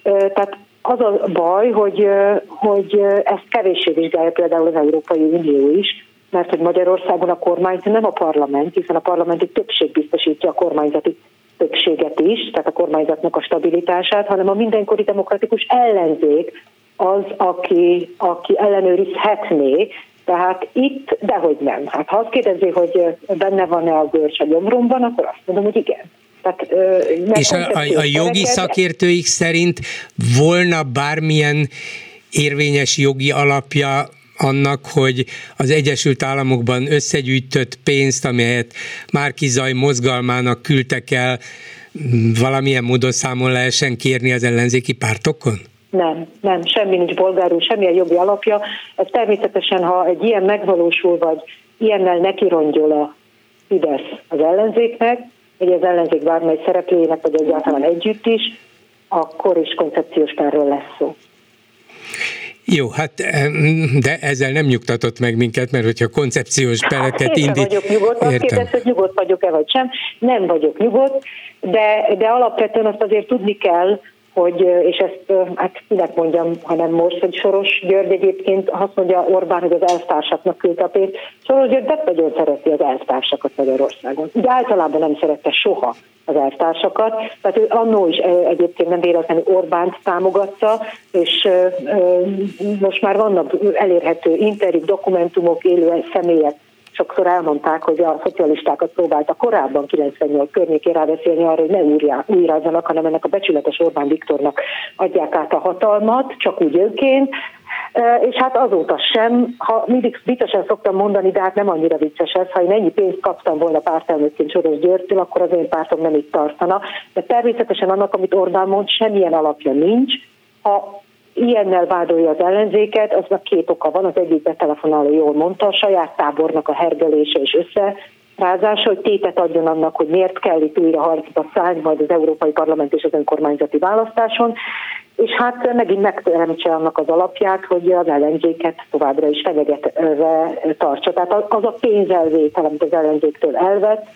Ö, tehát az a baj, hogy, hogy ezt kevéssé vizsgálja például az Európai Unió is, mert hogy Magyarországon a kormányzat nem a parlament, hiszen a parlamenti többség biztosítja a kormányzati többséget is, tehát a kormányzatnak a stabilitását, hanem a mindenkori demokratikus ellenzék az, aki, aki ellenőrizhetné, tehát itt, dehogy nem. Hát ha azt kérdezi, hogy benne van-e a görcs a gyomromban, akkor azt mondom, hogy igen. Tehát, És a, a, a jogi szakértőik szerint volna bármilyen érvényes jogi alapja annak, hogy az Egyesült Államokban összegyűjtött pénzt, amelyet Márkizaj mozgalmának küldtek el, valamilyen módon számon lehessen kérni az ellenzéki pártokon? Nem, nem, semmi nincs bolgárul, semmilyen jogi alapja. Ez természetesen, ha egy ilyen megvalósul, vagy ilyennel nekirongyol a Fidesz az ellenzéknek, vagy az ellenzék bármely szereplőjének, vagy egyáltalán együtt is, akkor is koncepciós párról lesz szó. Jó, hát de ezzel nem nyugtatott meg minket, mert hogyha koncepciós pereket hát, indít... vagyok nyugodt, azt kérdez, hogy nyugodt vagyok-e vagy sem. Nem vagyok nyugodt, de, de alapvetően azt azért tudni kell, hogy, és ezt hát kinek mondjam, hanem most, hogy Soros György egyébként azt mondja Orbán, hogy az elvtársaknak küldte a pénzt. Soros György nem nagyon szereti az elvtársakat Magyarországon. De általában nem szerette soha az elvtársakat. Tehát ő annó is egyébként nem véletlenül Orbánt támogatta, és most már vannak elérhető interjúk, dokumentumok, élő személyek sokszor elmondták, hogy a szocialistákat próbálta korábban 98 környékén ráveszélni arra, hogy ne újrázzanak, hanem ennek a becsületes Orbán Viktornak adják át a hatalmat, csak úgy önként, és hát azóta sem, ha mindig viccesen szoktam mondani, de hát nem annyira vicces ez, ha én ennyi pénzt kaptam volna pártelnökként Soros Györgytől, akkor az én pártom nem itt tartana. De természetesen annak, amit Orbán mond, semmilyen alapja nincs. Ha ilyennel vádolja az ellenzéket, aznak két oka van, az egyik betelefonáló jól mondta, a saját tábornak a hergelése és össze rázása, hogy tétet adjon annak, hogy miért kell itt újra harcba szállni majd az Európai Parlament és az önkormányzati választáson, és hát megint megteremtse annak az alapját, hogy az ellenzéket továbbra is fenyegetve tartsa. Tehát az a pénzelvétel, amit az ellenzéktől elvett,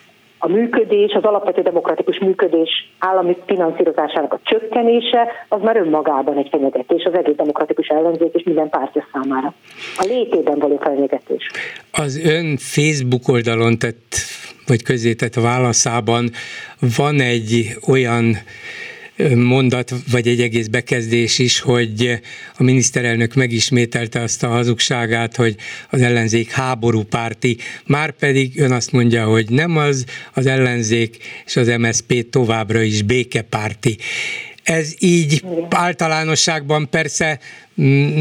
a működés, az alapvető demokratikus működés állami finanszírozásának a csökkenése, az már önmagában egy fenyegetés az egész demokratikus ellenzék és minden pártja számára. A létében való fenyegetés. Az ön Facebook oldalon tett, vagy közzétett válaszában van egy olyan mondat, vagy egy egész bekezdés is, hogy a miniszterelnök megismételte azt a hazugságát, hogy az ellenzék háború párti, már pedig ön azt mondja, hogy nem az, az ellenzék és az MSZP továbbra is békepárti. Ez így általánosságban persze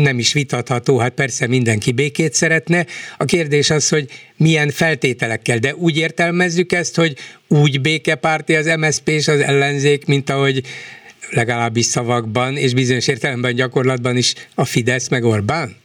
nem is vitatható, hát persze mindenki békét szeretne. A kérdés az, hogy milyen feltételekkel, de úgy értelmezzük ezt, hogy úgy békepárti az MSZP és az ellenzék, mint ahogy legalábbis szavakban, és bizonyos értelemben gyakorlatban is a Fidesz meg Orbán?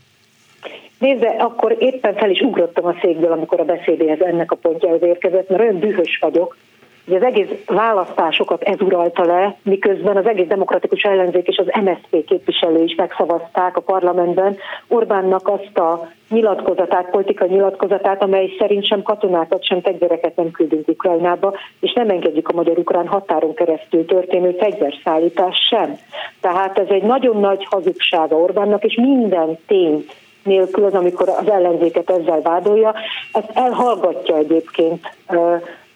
Nézze, akkor éppen fel is ugrottam a székből, amikor a beszédéhez ennek a pontjához érkezett, mert olyan dühös vagyok, hogy az egész választásokat ez uralta le, miközben az egész demokratikus ellenzék és az MSZP képviselő is megszavazták a parlamentben Orbánnak azt a nyilatkozatát, politikai nyilatkozatát, amely szerint sem katonákat, sem fegyvereket nem küldünk Ukrajnába, és nem engedjük a magyar-ukrán határon keresztül történő fegyverszállítás sem. Tehát ez egy nagyon nagy hazugsága Orbánnak, és minden tényt nélkül az, amikor az ellenzéket ezzel vádolja, ezt elhallgatja egyébként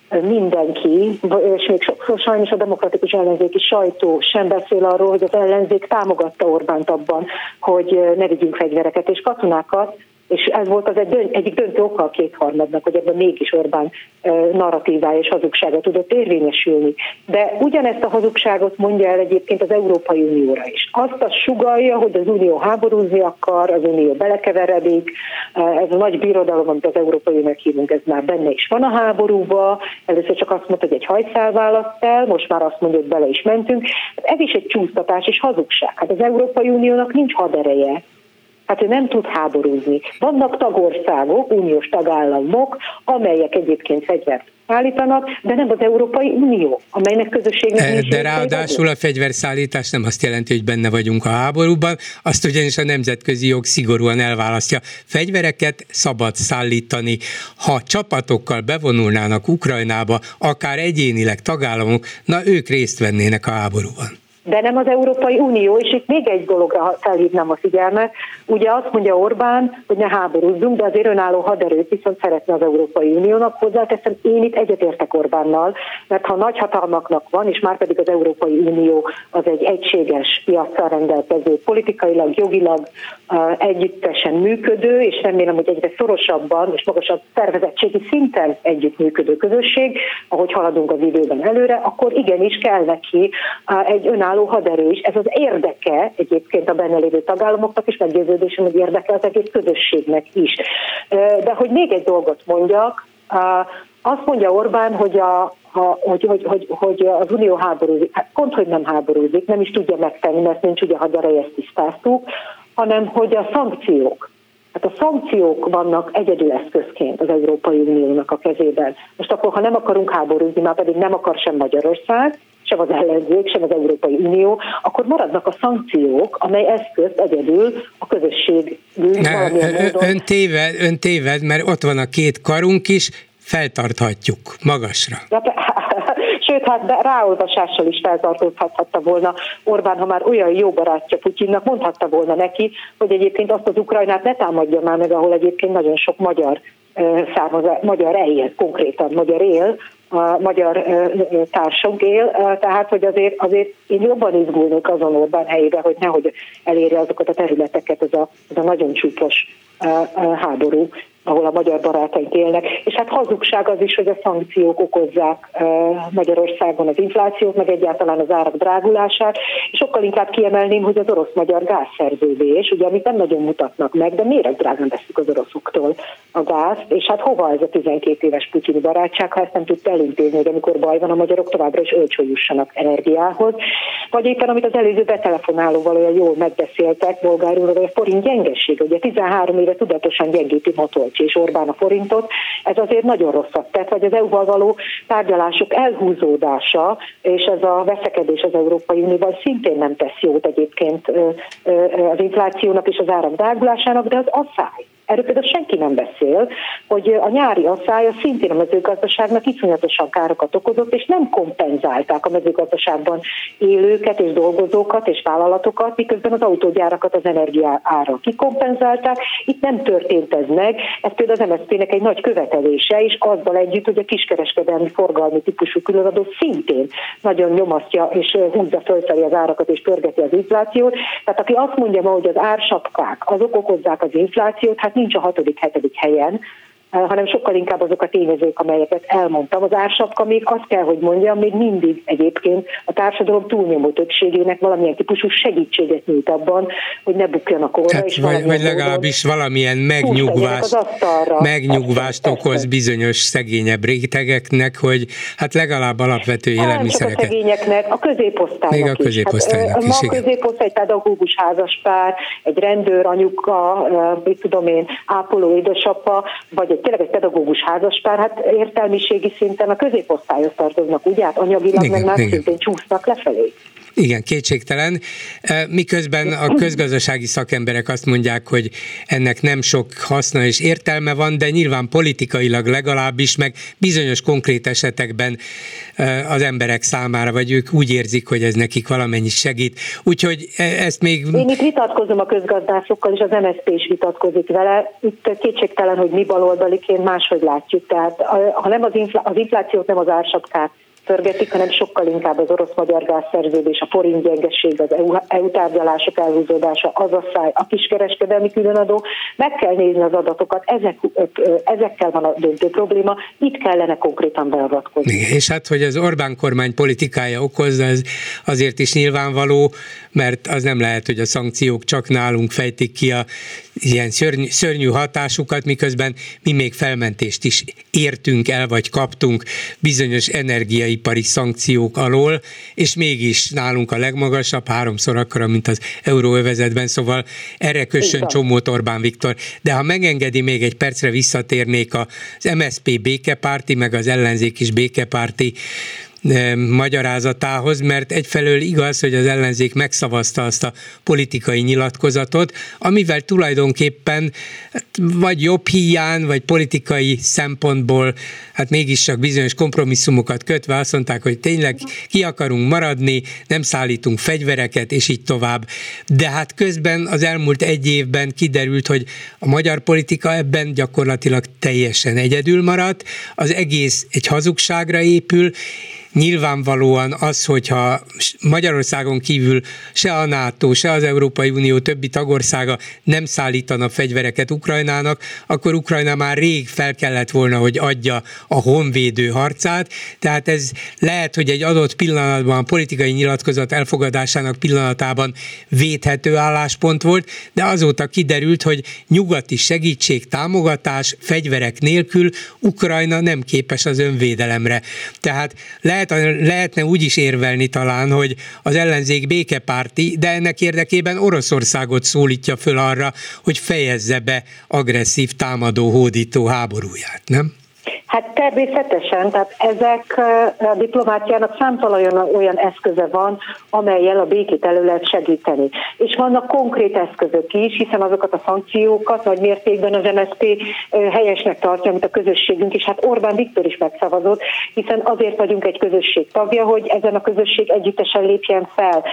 mindenki, és még sokszor sajnos a demokratikus ellenzéki sajtó sem beszél arról, hogy az ellenzék támogatta Orbánt abban, hogy ne vigyünk fegyvereket és katonákat, és ez volt az egy, egyik döntő oka a kétharmadnak, hogy ebben mégis Orbán narratívája és hazugsága tudott érvényesülni. De ugyanezt a hazugságot mondja el egyébként az Európai Unióra is. Azt a sugalja, hogy az Unió háborúzni akar, az Unió belekeveredik, ez a nagy birodalom, amit az Európai Uniónak hívunk, ez már benne is van a háborúba, először csak azt mondta, hogy egy hajszál választ el, most már azt mondja, hogy bele is mentünk. Ez is egy csúsztatás és hazugság. Hát az Európai Uniónak nincs hadereje, Hát ő nem tud háborúzni. Vannak tagországok, uniós tagállamok, amelyek egyébként fegyvert állítanak, de nem az Európai Unió, amelynek közösségnek e, De ráadásul a fegyverszállítás nem azt jelenti, hogy benne vagyunk a háborúban, azt ugyanis a nemzetközi jog szigorúan elválasztja. Fegyvereket szabad szállítani. Ha csapatokkal bevonulnának Ukrajnába, akár egyénileg tagállamok, na ők részt vennének a háborúban de nem az Európai Unió, és itt még egy dologra felhívnám a figyelmet. Ugye azt mondja Orbán, hogy ne háborúzzunk, de azért önálló haderőt viszont szeretne az Európai Uniónak. Hozzáteszem, én itt egyetértek Orbánnal, mert ha nagy hatalmaknak van, és már pedig az Európai Unió az egy egységes piacsal rendelkező, politikailag, jogilag együttesen működő, és remélem, hogy egyre szorosabban és magasabb szervezettségi szinten együttműködő közösség, ahogy haladunk az időben előre, akkor igenis kell neki egy önálló önálló haderő is. Ez az érdeke egyébként a benne lévő tagállamoknak is, meggyőződésem, hogy érdeke az egész közösségnek is. De hogy még egy dolgot mondjak, azt mondja Orbán, hogy, a, a, hogy, hogy, hogy, hogy az Unió háborúzik. Hát pont, hogy nem háborúzik, nem is tudja megtenni, mert nincs ugye hadereje, ezt tisztáztuk, hanem hogy a szankciók, Hát a szankciók vannak egyedül eszközként az Európai Uniónak a kezében. Most akkor, ha nem akarunk háborúzni, már pedig nem akar sem Magyarország, sem az ellenzék, sem az Európai Unió, akkor maradnak a szankciók, amely eszköz egyedül a közösség ne, ön, téved, ön téved, mert ott van a két karunk is, feltarthatjuk magasra. Ja, sőt, hát ráolvasással is feltartózhathatta volna Orbán, ha már olyan jó barátja Putyinnak, mondhatta volna neki, hogy egyébként azt az Ukrajnát ne támadja már meg, ahol egyébként nagyon sok magyar származás, magyar él, konkrétan magyar él, a magyar társunk él, tehát hogy azért, azért én jobban izgulnék azon Orbán helyébe, hogy nehogy elérje azokat a területeket, ez a, ez a nagyon csúpos háború, ahol a magyar barátaink élnek. És hát hazugság az is, hogy a szankciók okozzák Magyarországon az inflációt, meg egyáltalán az árak drágulását, és sokkal inkább kiemelném, hogy az orosz-magyar gázszerződés, ugye amit nem nagyon mutatnak meg, de miért drágán veszük az oroszoktól a gázt, és hát hova ez a 12 éves putyini barátság, ha ezt nem tudta elintézni, hogy amikor baj van, a magyarok továbbra is olcsó jussanak energiához. Vagy éppen, amit az előző betelefonálóval olyan jól megbeszéltek, bolgárul, hogy a forint gyengessége, ugye 13 éve tudatosan gyengíti Matolcs és Orbán a forintot, ez azért nagyon rosszat tett, vagy az EU-val való tárgyalások elhúzódása, és ez a veszekedés az Európai Unióval szintén nem tesz jót egyébként az inflációnak és az árak drágulásának, de az asszály Erről például senki nem beszél, hogy a nyári asszály szintén a mezőgazdaságnak iszonyatosan károkat okozott, és nem kompenzálták a mezőgazdaságban élőket és dolgozókat és vállalatokat, miközben az autógyárakat az energia ára kikompenzálták. Itt nem történt ez meg, ez például az MSZP-nek egy nagy követelése, és azzal együtt, hogy a kiskereskedelmi forgalmi típusú különadó szintén nagyon nyomasztja és húzza fölfelé az árakat és pörgeti az inflációt. Tehát aki azt mondja ma, hogy az ársapkák azok okozzák az inflációt, hát nincs a hatodik, hetedik helyen, hanem sokkal inkább azok a tényezők, amelyeket elmondtam. Az ársapka még azt kell, hogy mondjam, még mindig egyébként a társadalom túlnyomó többségének valamilyen típusú segítséget nyújt abban, hogy ne bukjanak orra. Hát, és vagy, vagy legalábbis valamilyen megnyugvást, megnyugvást okoz bizonyos szegényebb rétegeknek, hogy hát legalább alapvető élelmiszereket. Nem a szegényeknek, a középosztálynak Még a középosztálynak is. Hát, Ma a középosztály egy pedagógus házaspár, egy rendőr anyuka, mit tudom én, ápoló édesapa, vagy egy tényleg egy pedagógus házaspár, hát értelmiségi szinten a középosztályhoz tartoznak, ugye? Hát anyagilag igen, meg már igen. szintén csúsznak lefelé. Igen, kétségtelen. Miközben a közgazdasági szakemberek azt mondják, hogy ennek nem sok haszna és értelme van, de nyilván politikailag legalábbis, meg bizonyos konkrét esetekben az emberek számára, vagy ők úgy érzik, hogy ez nekik valamennyit segít. Úgyhogy e, ezt még... Én itt vitatkozom a közgazdászokkal, és az MSZP is vitatkozik vele. Itt kétségtelen, hogy mi baloldaliként máshogy látjuk. Tehát ha nem az, infl- az inflációt, nem az ársapkát pörgetik, hanem sokkal inkább az orosz-magyar gázszerződés, a forint gyengeség, az EU, EU tárgyalások elhúzódása, az a száj, a kiskereskedelmi különadó. Meg kell nézni az adatokat, ezek, ezekkel van a döntő probléma, itt kellene konkrétan beavatkozni. És hát, hogy az Orbán kormány politikája okozza, ez azért is nyilvánvaló, mert az nem lehet, hogy a szankciók csak nálunk fejtik ki a ilyen szörnyű, szörnyű hatásukat, miközben mi még felmentést is értünk el, vagy kaptunk bizonyos energiaipari szankciók alól, és mégis nálunk a legmagasabb, háromszor akkora, mint az euróövezetben, szóval erre kössön csomót Orbán Viktor. De ha megengedi, még egy percre visszatérnék az MSP békepárti, meg az ellenzék is békepárti magyarázatához, mert egyfelől igaz, hogy az ellenzék megszavazta azt a politikai nyilatkozatot, amivel tulajdonképpen vagy jobb hiány, vagy politikai szempontból, hát mégis csak bizonyos kompromisszumokat kötve azt mondták, hogy tényleg ki akarunk maradni, nem szállítunk fegyvereket, és így tovább. De hát közben az elmúlt egy évben kiderült, hogy a magyar politika ebben gyakorlatilag teljesen egyedül maradt, az egész egy hazugságra épül, nyilvánvalóan az, hogyha Magyarországon kívül se a NATO, se az Európai Unió többi tagországa nem szállítana fegyvereket Ukrajnának, akkor Ukrajna már rég fel kellett volna, hogy adja a honvédő harcát. Tehát ez lehet, hogy egy adott pillanatban a politikai nyilatkozat elfogadásának pillanatában védhető álláspont volt, de azóta kiderült, hogy nyugati segítség, támogatás, fegyverek nélkül Ukrajna nem képes az önvédelemre. Tehát lehet lehet, lehetne úgy is érvelni talán, hogy az ellenzék békepárti, de ennek érdekében Oroszországot szólítja föl arra, hogy fejezze be agresszív támadó hódító háborúját, nem? Hát természetesen, tehát ezek a diplomáciának számtalan olyan eszköze van, amelyel a békét elő lehet segíteni. És vannak konkrét eszközök is, hiszen azokat a szankciókat nagy mértékben az MSZP helyesnek tartja, amit a közösségünk is. Hát Orbán Viktor is megszavazott, hiszen azért vagyunk egy közösség tagja, hogy ezen a közösség együttesen lépjen fel.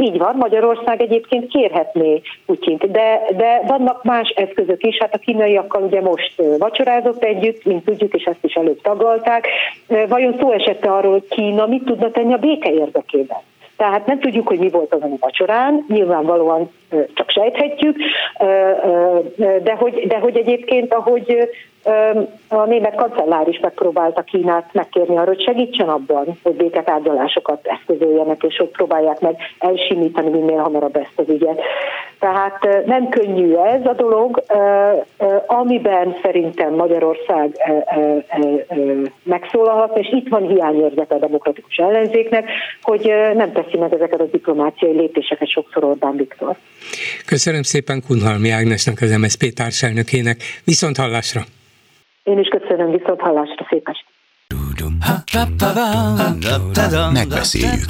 Így van, Magyarország egyébként kérhetné Putyint, de, de vannak más eszközök is, hát a kínaiakkal ugye most vacsorázott együtt, mint tudjuk, és ezt is előbb tagalták. Vajon szó esette arról, hogy Kína mit tudna tenni a béke érdekében? Tehát nem tudjuk, hogy mi volt azon a vacsorán, nyilvánvalóan csak sejthetjük, de hogy, de hogy egyébként, ahogy a német kancellár is megpróbálta Kínát megkérni arra, hogy segítsen abban, hogy béketárgyalásokat eszközöljenek, és hogy próbálják meg elsimítani minél hamarabb ezt az ügyet. Tehát nem könnyű ez a dolog, amiben szerintem Magyarország megszólalhat, és itt van hiányérzete a demokratikus ellenzéknek, hogy nem teszi meg ezeket a diplomáciai lépéseket sokszor Orbán Viktor. Köszönöm szépen Kunhalmi Ágnesnek, az MSZP társelnökének. Viszont hallásra! Én is köszönöm, viszont hallásra, szép estét! Megbeszéljük.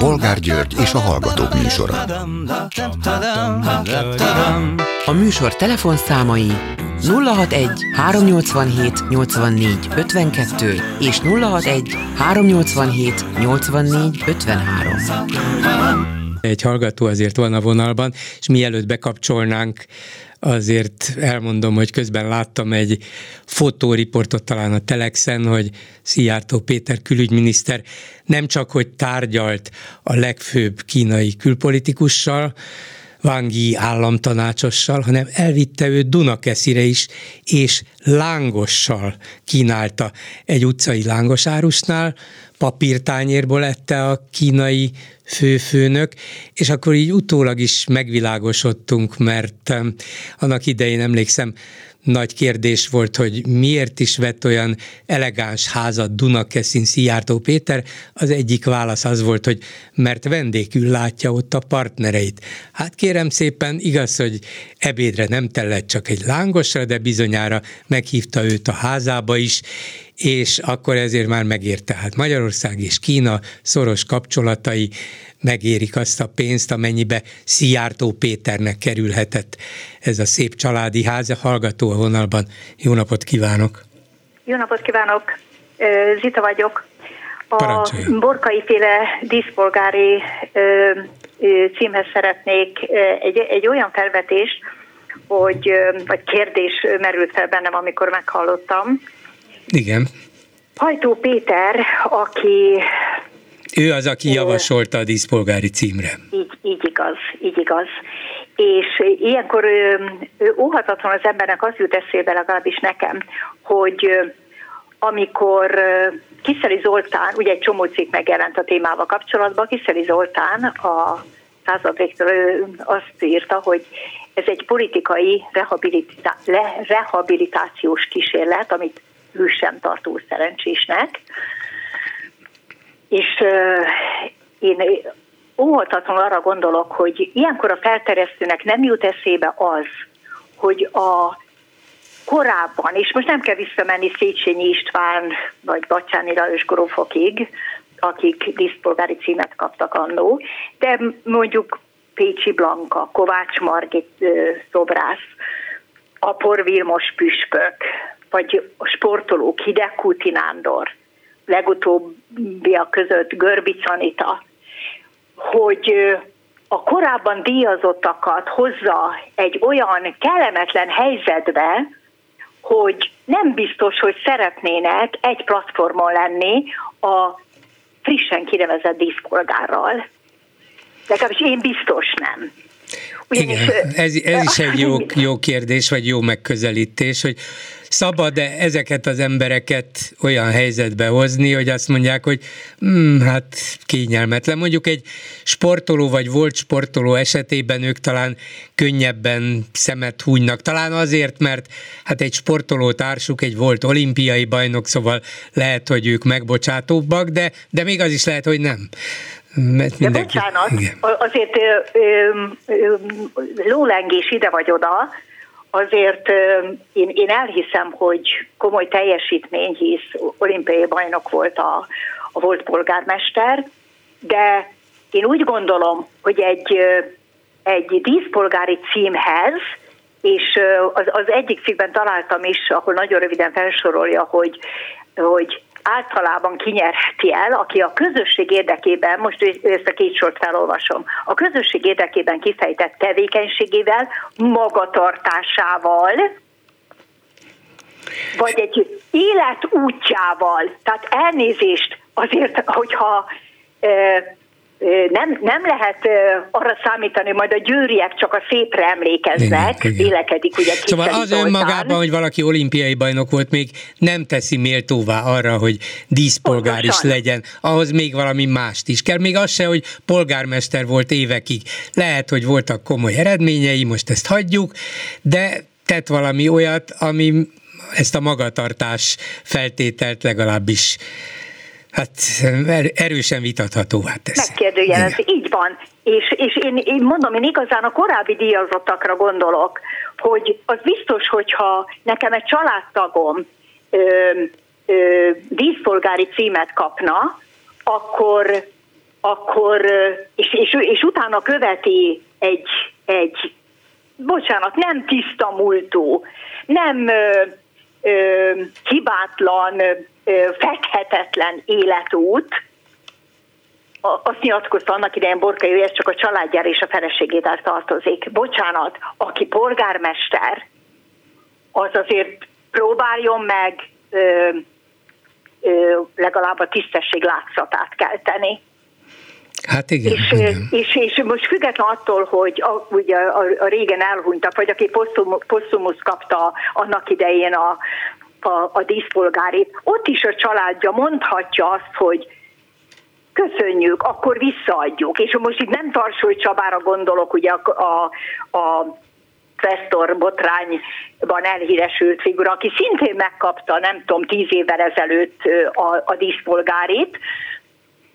Bolgár György és a Hallgatók műsora. A műsor telefonszámai 061 387 84 52 és 061 387 84 53. Egy hallgató azért van a vonalban, és mielőtt bekapcsolnánk azért elmondom, hogy közben láttam egy fotóriportot talán a Telexen, hogy Szijjártó Péter külügyminiszter nem csak, hogy tárgyalt a legfőbb kínai külpolitikussal, Wang Yi államtanácsossal, hanem elvitte őt Dunakeszire is, és lángossal kínálta egy utcai lángosárusnál, papírtányérból ette a kínai főfőnök, és akkor így utólag is megvilágosodtunk, mert annak idején emlékszem, nagy kérdés volt, hogy miért is vett olyan elegáns házat Dunakeszin Szijjártó Péter. Az egyik válasz az volt, hogy mert vendégül látja ott a partnereit. Hát kérem szépen, igaz, hogy ebédre nem tellett csak egy lángosra, de bizonyára meghívta őt a házába is, és akkor ezért már megérte. Hát Magyarország és Kína szoros kapcsolatai megérik azt a pénzt, amennyibe Szijjártó Péternek kerülhetett ez a szép családi ház. Hallgató a vonalban. Jó napot kívánok! Jó napot kívánok! Zita vagyok. A borkai féle díszpolgári címhez szeretnék egy, egy olyan felvetést, hogy, vagy kérdés merült fel bennem, amikor meghallottam, igen. Hajtó Péter, aki... Ő az, aki javasolta a díszpolgári címre. Így, így igaz, így igaz. És ilyenkor óhatatlan az embernek az jut eszébe, legalábbis nekem, hogy amikor Kiszeli Zoltán, ugye egy csomó cikk megjelent a témával kapcsolatban, Kiszeli Zoltán a századvéktől azt írta, hogy ez egy politikai rehabilitá- rehabilitációs kísérlet, amit ő sem tartó szerencsésnek. És én óhatatlanul arra gondolok, hogy ilyenkor a felteresztőnek nem jut eszébe az, hogy a korábban, és most nem kell visszamenni Széchenyi István vagy Bacsányi Lajos Grófokig, akik díszpolgári címet kaptak annó, de mondjuk Pécsi Blanka, Kovács Margit szobrász, Apor Vilmos püspök, vagy a sportolók, Hidegkúti Nándor, legutóbbiak között Görbic Anita, hogy a korábban díjazottakat hozza egy olyan kellemetlen helyzetbe, hogy nem biztos, hogy szeretnének egy platformon lenni a frissen kinevezett díszpolgárral. Legalábbis én biztos nem. Ugyanis, Igen, ez, ez is egy jó, jó kérdés, vagy jó megközelítés, hogy szabad-e ezeket az embereket olyan helyzetbe hozni, hogy azt mondják, hogy hmm, hát kényelmetlen. Mondjuk egy sportoló vagy volt sportoló esetében ők talán könnyebben szemet húnynak. Talán azért, mert hát egy sportoló társuk egy volt olimpiai bajnok, szóval lehet, hogy ők megbocsátóbbak, de, de még az is lehet, hogy nem. Mert mindenki... De bocsánat, Igen. azért ö, ö, ö, lólengés ide vagy oda, azért én, én elhiszem, hogy komoly teljesítmény, hisz olimpiai bajnok volt a, a volt polgármester, de én úgy gondolom, hogy egy, egy díszpolgári címhez, és az, az egyik cikkben találtam is, ahol nagyon röviden felsorolja, hogy, hogy általában kinyerheti el, aki a közösség érdekében, most ezt a két sort felolvasom, a közösség érdekében kifejtett tevékenységével, magatartásával, vagy egy életútjával, tehát elnézést azért, hogyha nem, nem lehet arra számítani, hogy majd a győriek csak a szépre emlékeznek, igen, vélekedik ugye Szóval az önmagában, hogy valaki olimpiai bajnok volt, még nem teszi méltóvá arra, hogy díszpolgár Pontosan. is legyen. Ahhoz még valami mást is kell. Még az se, hogy polgármester volt évekig. Lehet, hogy voltak komoly eredményei, most ezt hagyjuk, de tett valami olyat, ami ezt a magatartás feltételt legalábbis hát erősen vitathatóvá teszi. Megkérdőjelez, így van. És, és én, én mondom, én igazán a korábbi díjazottakra gondolok, hogy az biztos, hogyha nekem egy családtagom ö, ö, díszpolgári címet kapna, akkor, akkor és, és, és utána követi egy, egy, bocsánat, nem tiszta múltú, nem hibátlan, fekhetetlen életút, azt nyilatkozta annak idején Borkai, hogy ez csak a családjára és a feleségével tartozik. Bocsánat, aki polgármester, az azért próbáljon meg ö, ö, legalább a tisztesség látszatát kelteni. Hát igen. És, igen. és, és most független attól, hogy a, ugye a, a régen elhunytak, vagy aki posztumusz kapta annak idején a, a, a díszpolgárét, ott is a családja mondhatja azt, hogy köszönjük, akkor visszaadjuk. És most itt nem Tarsoly Csabára gondolok, ugye a, a, a Questor botrányban elhíresült figura, aki szintén megkapta, nem tudom, tíz évvel ezelőtt a, a díszpolgárét,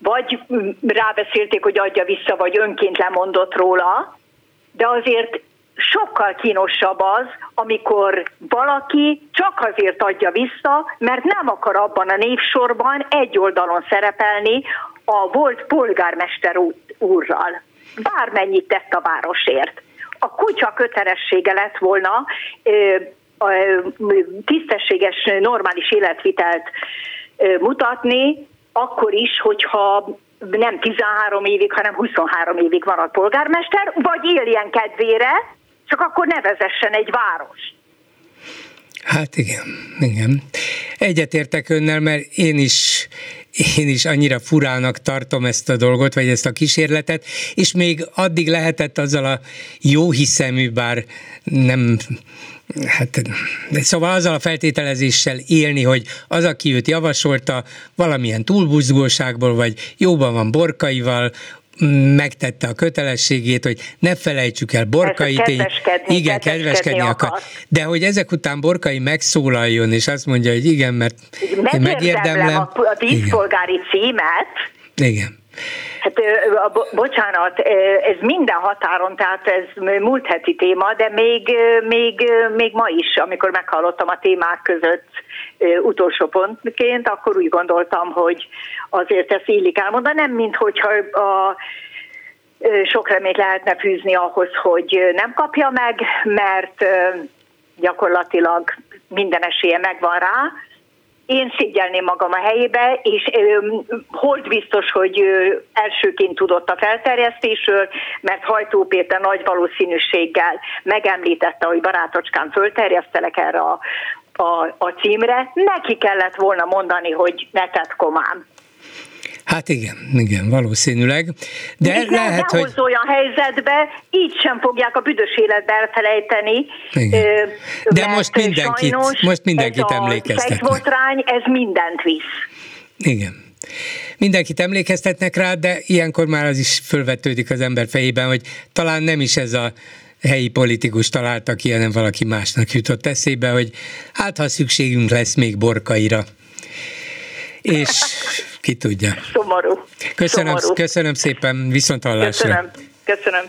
vagy rábeszélték, hogy adja vissza, vagy önként lemondott róla, de azért sokkal kínosabb az, amikor valaki csak azért adja vissza, mert nem akar abban a névsorban egy oldalon szerepelni a volt polgármester úrral. Bármennyit tett a városért. A kutya kötelessége lett volna tisztességes, normális életvitelt mutatni, akkor is, hogyha nem 13 évig, hanem 23 évig van a polgármester, vagy éljen kedvére, csak akkor nevezessen egy város. Hát igen, igen. Egyetértek önnel, mert én is én is annyira furának tartom ezt a dolgot, vagy ezt a kísérletet, és még addig lehetett azzal a jó hiszemű, bár nem Hát, szóval azzal a feltételezéssel élni, hogy az, aki őt javasolta, valamilyen túlbuzgóságból, vagy jóban van borkaival, megtette a kötelességét, hogy ne felejtsük el Borkai tény. Igen, kedveskedni akar. akar. De hogy ezek után Borkai megszólaljon, és azt mondja, hogy igen, mert én megérdemlem. A, a díszpolgári címet. Igen. Hát bocsánat, ez minden határon, tehát ez múlt heti téma, de még, még, még ma is, amikor meghallottam a témák között utolsó pontként, akkor úgy gondoltam, hogy azért ezt illik elmondani, nem mint hogyha a sok reményt lehetne fűzni ahhoz, hogy nem kapja meg, mert gyakorlatilag minden esélye megvan rá, én szégyelném magam a helyébe, és hold biztos, hogy elsőként tudott a felterjesztésről, mert Hajtó Péter nagy valószínűséggel megemlítette, hogy barátocskán fölterjesztelek erre a, a, a címre, neki kellett volna mondani, hogy ne tett komám. Hát igen, igen, valószínűleg. De Még lehet, hogy... olyan helyzetbe, így sem fogják a büdös életbe elfelejteni. Igen. De most mindenkit, most mindenkit emlékeztetnek. ez mindent visz. Igen. Mindenkit emlékeztetnek rá, de ilyenkor már az is fölvetődik az ember fejében, hogy talán nem is ez a helyi politikus találta ki, hanem valaki másnak jutott eszébe, hogy hát ha szükségünk lesz még borkaira. És ki tudja. Szomorú. Köszönöm, Szomorú. köszönöm szépen, viszont hallásra. Köszönöm. Köszönöm.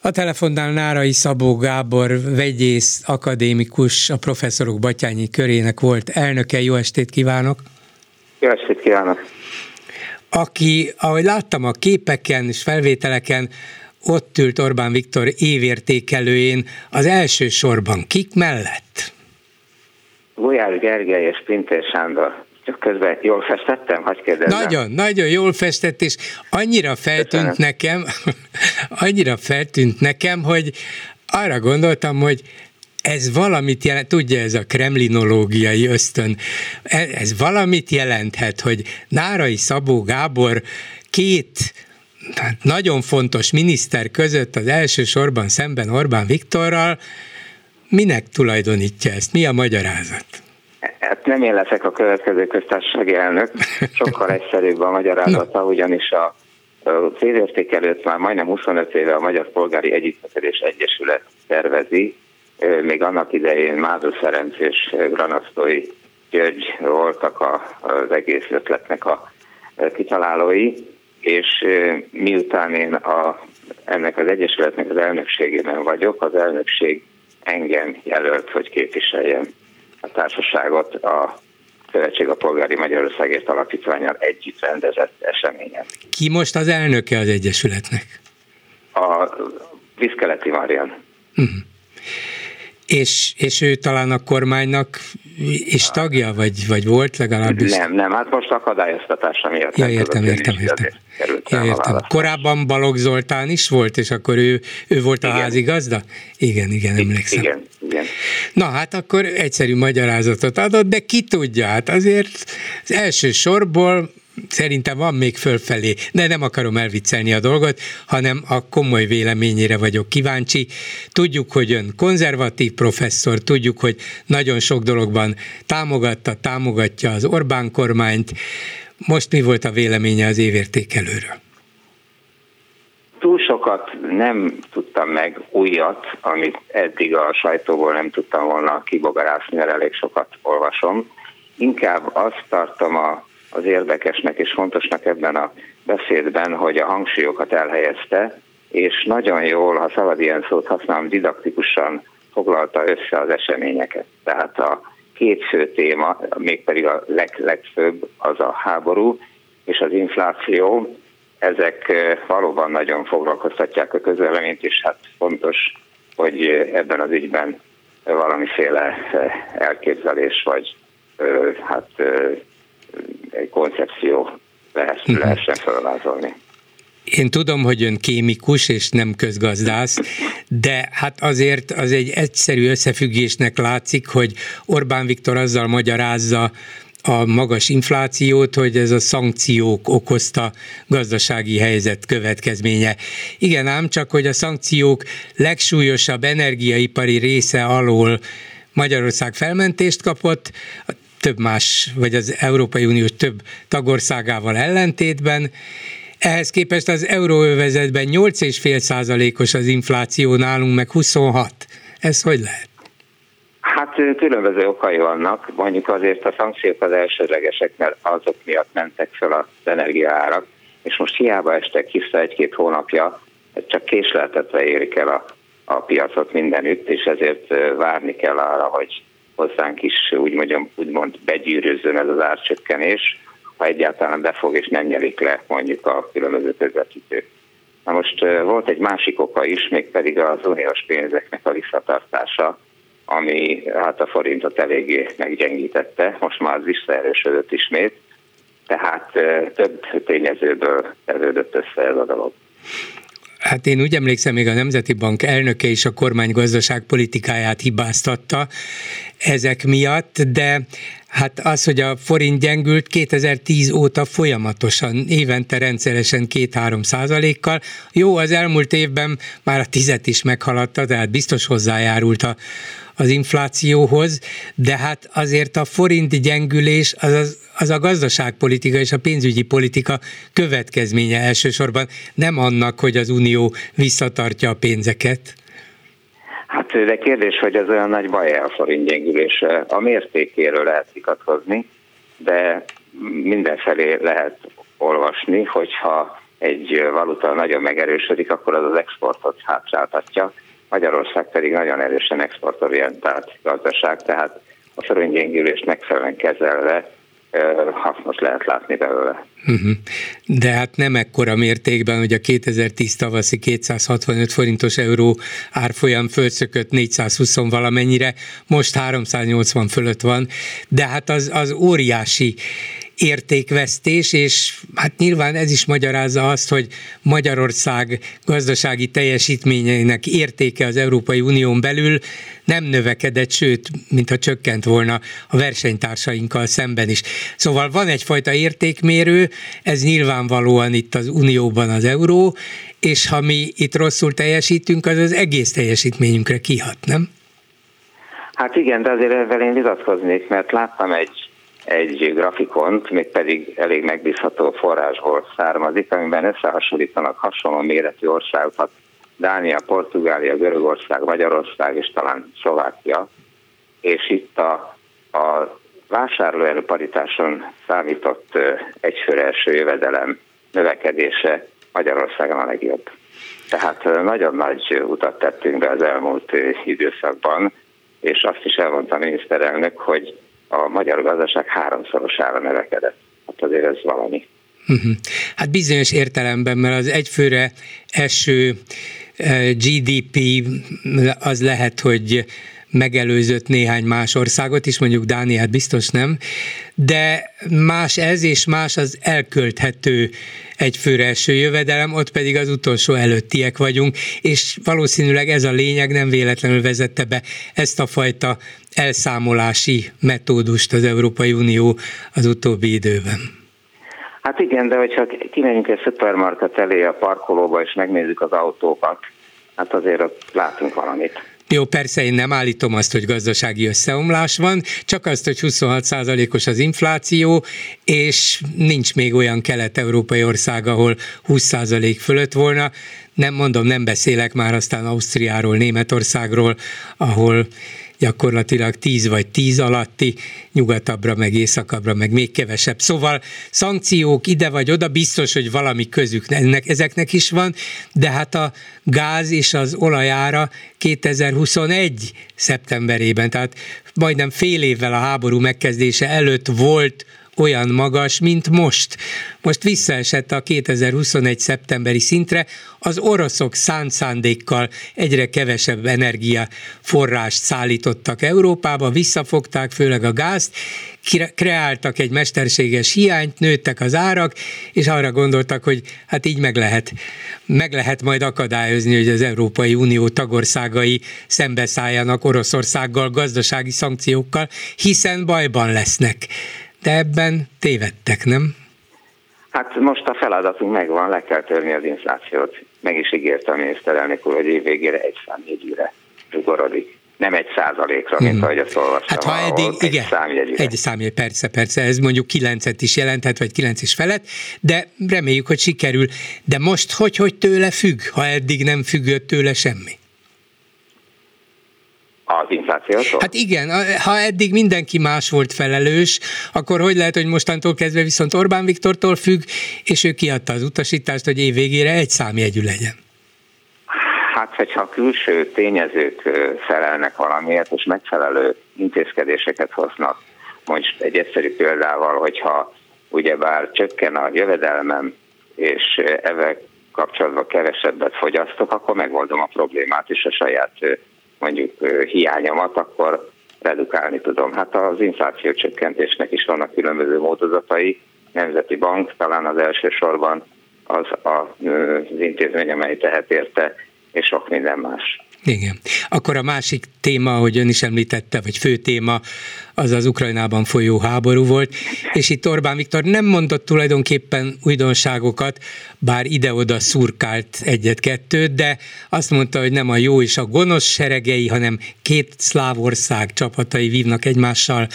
A telefonnál Nárai Szabó Gábor, vegyész, akadémikus, a professzorok Batyányi körének volt elnöke. Jó estét kívánok! Jó estét kívánok! Aki, ahogy láttam a képeken és felvételeken, ott ült Orbán Viktor évértékelőjén az első sorban. Kik mellett? Gulyás Gergely és Pintér Sándor. Csak közben jól festettem, hogy kérdezzem. Nagyon, nagyon jól festett, és annyira feltűnt Köszönöm. nekem, annyira feltűnt nekem, hogy arra gondoltam, hogy ez valamit jelent, tudja ez a kremlinológiai ösztön, e, ez valamit jelenthet, hogy Nárai Szabó Gábor két nagyon fontos miniszter között az első sorban szemben Orbán Viktorral, minek tulajdonítja ezt? Mi a magyarázat? Hát nem én leszek a következő köztársasági elnök, sokkal egyszerűbb a magyarázata, ugyanis a az évérték előtt már majdnem 25 éve a Magyar Polgári Együttműködés Egyesület tervezi, még annak idején Mádur Ferenc és Granasztói György voltak az egész ötletnek a kitalálói, és miután én a, ennek az egyesületnek az elnökségében vagyok, az elnökség engem jelölt, hogy képviseljem a társaságot a Szövetség a Polgári Magyarországért Alapítványal együtt rendezett eseményen. Ki most az elnöke az Egyesületnek? A Viszkeleti Marian. Uh-huh. És, és ő talán a kormánynak is tagja, vagy, vagy volt legalábbis? Nem, nem, hát most akadályoztatása miatt. Ja, értem, értem, értem. Ja, értem. Korábban Balogh Zoltán is volt, és akkor ő, ő volt a igen. házigazda? Igen, igen, emlékszem. Igen, igen. Na hát akkor egyszerű magyarázatot adott, de ki tudja, hát azért az első sorból szerintem van még fölfelé, de nem akarom elviccelni a dolgot, hanem a komoly véleményére vagyok kíváncsi. Tudjuk, hogy ön konzervatív professzor, tudjuk, hogy nagyon sok dologban támogatta, támogatja az Orbán kormányt. Most mi volt a véleménye az évértékelőről? Túl sokat nem tudtam meg újat, amit eddig a sajtóból nem tudtam volna kibogarászni, mert elég sokat olvasom. Inkább azt tartom a az érdekesnek és fontosnak ebben a beszédben, hogy a hangsúlyokat elhelyezte, és nagyon jól, ha szabad ilyen szót használom, didaktikusan foglalta össze az eseményeket. Tehát a két fő téma, mégpedig a leg, legfőbb, az a háború és az infláció, ezek valóban nagyon foglalkoztatják a közvéleményt, és hát fontos, hogy ebben az ügyben valamiféle elképzelés vagy hát egy koncepció lehessen, uh-huh. lehessen felvázolni. Én tudom, hogy ön kémikus és nem közgazdász, de hát azért az egy egyszerű összefüggésnek látszik, hogy Orbán Viktor azzal magyarázza a magas inflációt, hogy ez a szankciók okozta gazdasági helyzet következménye. Igen ám, csak hogy a szankciók legsúlyosabb energiaipari része alól Magyarország felmentést kapott, több más, vagy az Európai Unió több tagországával ellentétben. Ehhez képest az euróövezetben 8,5 százalékos az infláció, nálunk meg 26. Ez hogy lehet? Hát különböző okai vannak, mondjuk azért a szankciók az elsődlegesek, mert azok miatt mentek fel az energiaárak, és most hiába estek vissza egy-két hónapja, csak késleltetve érik el a, a piacot mindenütt, és ezért várni kell arra, hogy hozzánk is úgy mondjam, úgymond begyűrőzön ez az árcsökkenés, ha egyáltalán befog és nem nyerik le mondjuk a különböző közvetítők. Na most volt egy másik oka is, mégpedig az uniós pénzeknek a visszatartása, ami hát a forintot eléggé meggyengítette, most már az visszaerősödött ismét, tehát több tényezőből erődött össze ez a dolog. Hát én úgy emlékszem, még a Nemzeti Bank elnöke is a kormány gazdaságpolitikáját hibáztatta ezek miatt, de Hát az, hogy a forint gyengült 2010 óta folyamatosan, évente rendszeresen 2-3 százalékkal. Jó, az elmúlt évben már a tizet is meghaladta, tehát biztos hozzájárult a, az inflációhoz, de hát azért a forint gyengülés az, az, az a gazdaságpolitika és a pénzügyi politika következménye elsősorban, nem annak, hogy az Unió visszatartja a pénzeket. Hát de kérdés, hogy ez olyan nagy baj a forint gyengülése. A mértékéről lehet vitatkozni, de mindenfelé lehet olvasni, hogyha egy valuta nagyon megerősödik, akkor az az exportot hátráltatja. Magyarország pedig nagyon erősen exportorientált gazdaság, tehát a forintgyengülést megfelelően kezelve hasznos lehet látni belőle. Uh-huh. De hát nem ekkora mértékben, hogy a 2010 tavaszi 265 forintos euró árfolyam fölszökött 420 valamennyire, most 380 fölött van, de hát az, az óriási értékvesztés, és hát nyilván ez is magyarázza azt, hogy Magyarország gazdasági teljesítményeinek értéke az Európai Unión belül nem növekedett, sőt, mintha csökkent volna a versenytársainkkal szemben is. Szóval van egyfajta értékmérő, ez nyilvánvalóan itt az Unióban az euró, és ha mi itt rosszul teljesítünk, az az egész teljesítményünkre kihat, nem? Hát igen, de azért ezzel én vitatkoznék, mert láttam egy, egy grafikont, mégpedig elég megbízható forrásból származik, amiben összehasonlítanak hasonló méretű országokat, Dánia, Portugália, Görögország, Magyarország és talán Szlovákia, és itt a, a vásárlóerő paritáson számított egyfőre első jövedelem növekedése Magyarországon a legjobb. Tehát nagyon nagy utat tettünk be az elmúlt időszakban, és azt is elmondta a miniszterelnök, hogy a magyar gazdaság háromszorosára növekedett. Hát azért ez valami. Mhm. Hát bizonyos értelemben, mert az egyfőre eső GDP az lehet, hogy megelőzött néhány más országot is, mondjuk Dániát biztos nem, de más ez, és más az elkölthető egyfőre eső jövedelem, ott pedig az utolsó előttiek vagyunk, és valószínűleg ez a lényeg nem véletlenül vezette be ezt a fajta elszámolási metódust az Európai Unió az utóbbi időben. Hát igen, de hogyha kimegyünk egy szupermarket elé a parkolóba, és megnézzük az autókat, hát azért ott látunk valamit. Jó, persze én nem állítom azt, hogy gazdasági összeomlás van, csak azt, hogy 26%-os az infláció, és nincs még olyan kelet-európai ország, ahol 20% fölött volna. Nem mondom, nem beszélek már aztán Ausztriáról, Németországról, ahol gyakorlatilag 10 vagy 10 alatti, nyugatabbra, meg északabbra, meg még kevesebb. Szóval szankciók ide vagy oda, biztos, hogy valami közük ennek, ezeknek is van, de hát a gáz és az olajára 2021 szeptemberében, tehát majdnem fél évvel a háború megkezdése előtt volt olyan magas, mint most. Most visszaesett a 2021. szeptemberi szintre, az oroszok szánt szándékkal egyre kevesebb energiaforrást szállítottak Európába, visszafogták főleg a gázt, kreáltak egy mesterséges hiányt, nőttek az árak, és arra gondoltak, hogy hát így meg lehet, meg lehet majd akadályozni, hogy az Európai Unió tagországai szembeszálljanak Oroszországgal gazdasági szankciókkal, hiszen bajban lesznek de ebben tévedtek, nem? Hát most a feladatunk megvan, le kell törni az inflációt. Meg is ígérte a miniszterelnök úr, hogy év végére egy számjegyűre zsugorodik. Nem egy százalékra, mint hmm. ahogy azt olvastam. Hát ha eddig, egy igen, számjegyűre. egy számjegy, persze, persze, ez mondjuk kilencet is jelenthet, vagy kilenc is felett, de reméljük, hogy sikerül. De most hogy, hogy tőle függ, ha eddig nem függött tőle semmi? Az inflációtól? Hát igen, ha eddig mindenki más volt felelős, akkor hogy lehet, hogy mostantól kezdve viszont Orbán Viktortól függ, és ő kiadta az utasítást, hogy év végére egy számjegyű legyen. Hát, hogyha a külső tényezők felelnek valamiért, és megfelelő intézkedéseket hoznak, most egy egyszerű példával, hogyha ugyebár csökken a jövedelmem, és ezzel kapcsolatban kevesebbet fogyasztok, akkor megoldom a problémát is a saját mondjuk hiányomat, akkor redukálni tudom. Hát az infláció csökkentésnek is vannak különböző módozatai. Nemzeti Bank talán az elsősorban az az intézmény, amely tehet érte, és sok minden más. Igen. Akkor a másik téma, ahogy ön is említette, vagy fő téma, az az Ukrajnában folyó háború volt, és itt Orbán Viktor nem mondott tulajdonképpen újdonságokat, bár ide-oda szurkált egyet-kettőt, de azt mondta, hogy nem a jó és a gonosz seregei, hanem két szláv ország csapatai vívnak egymással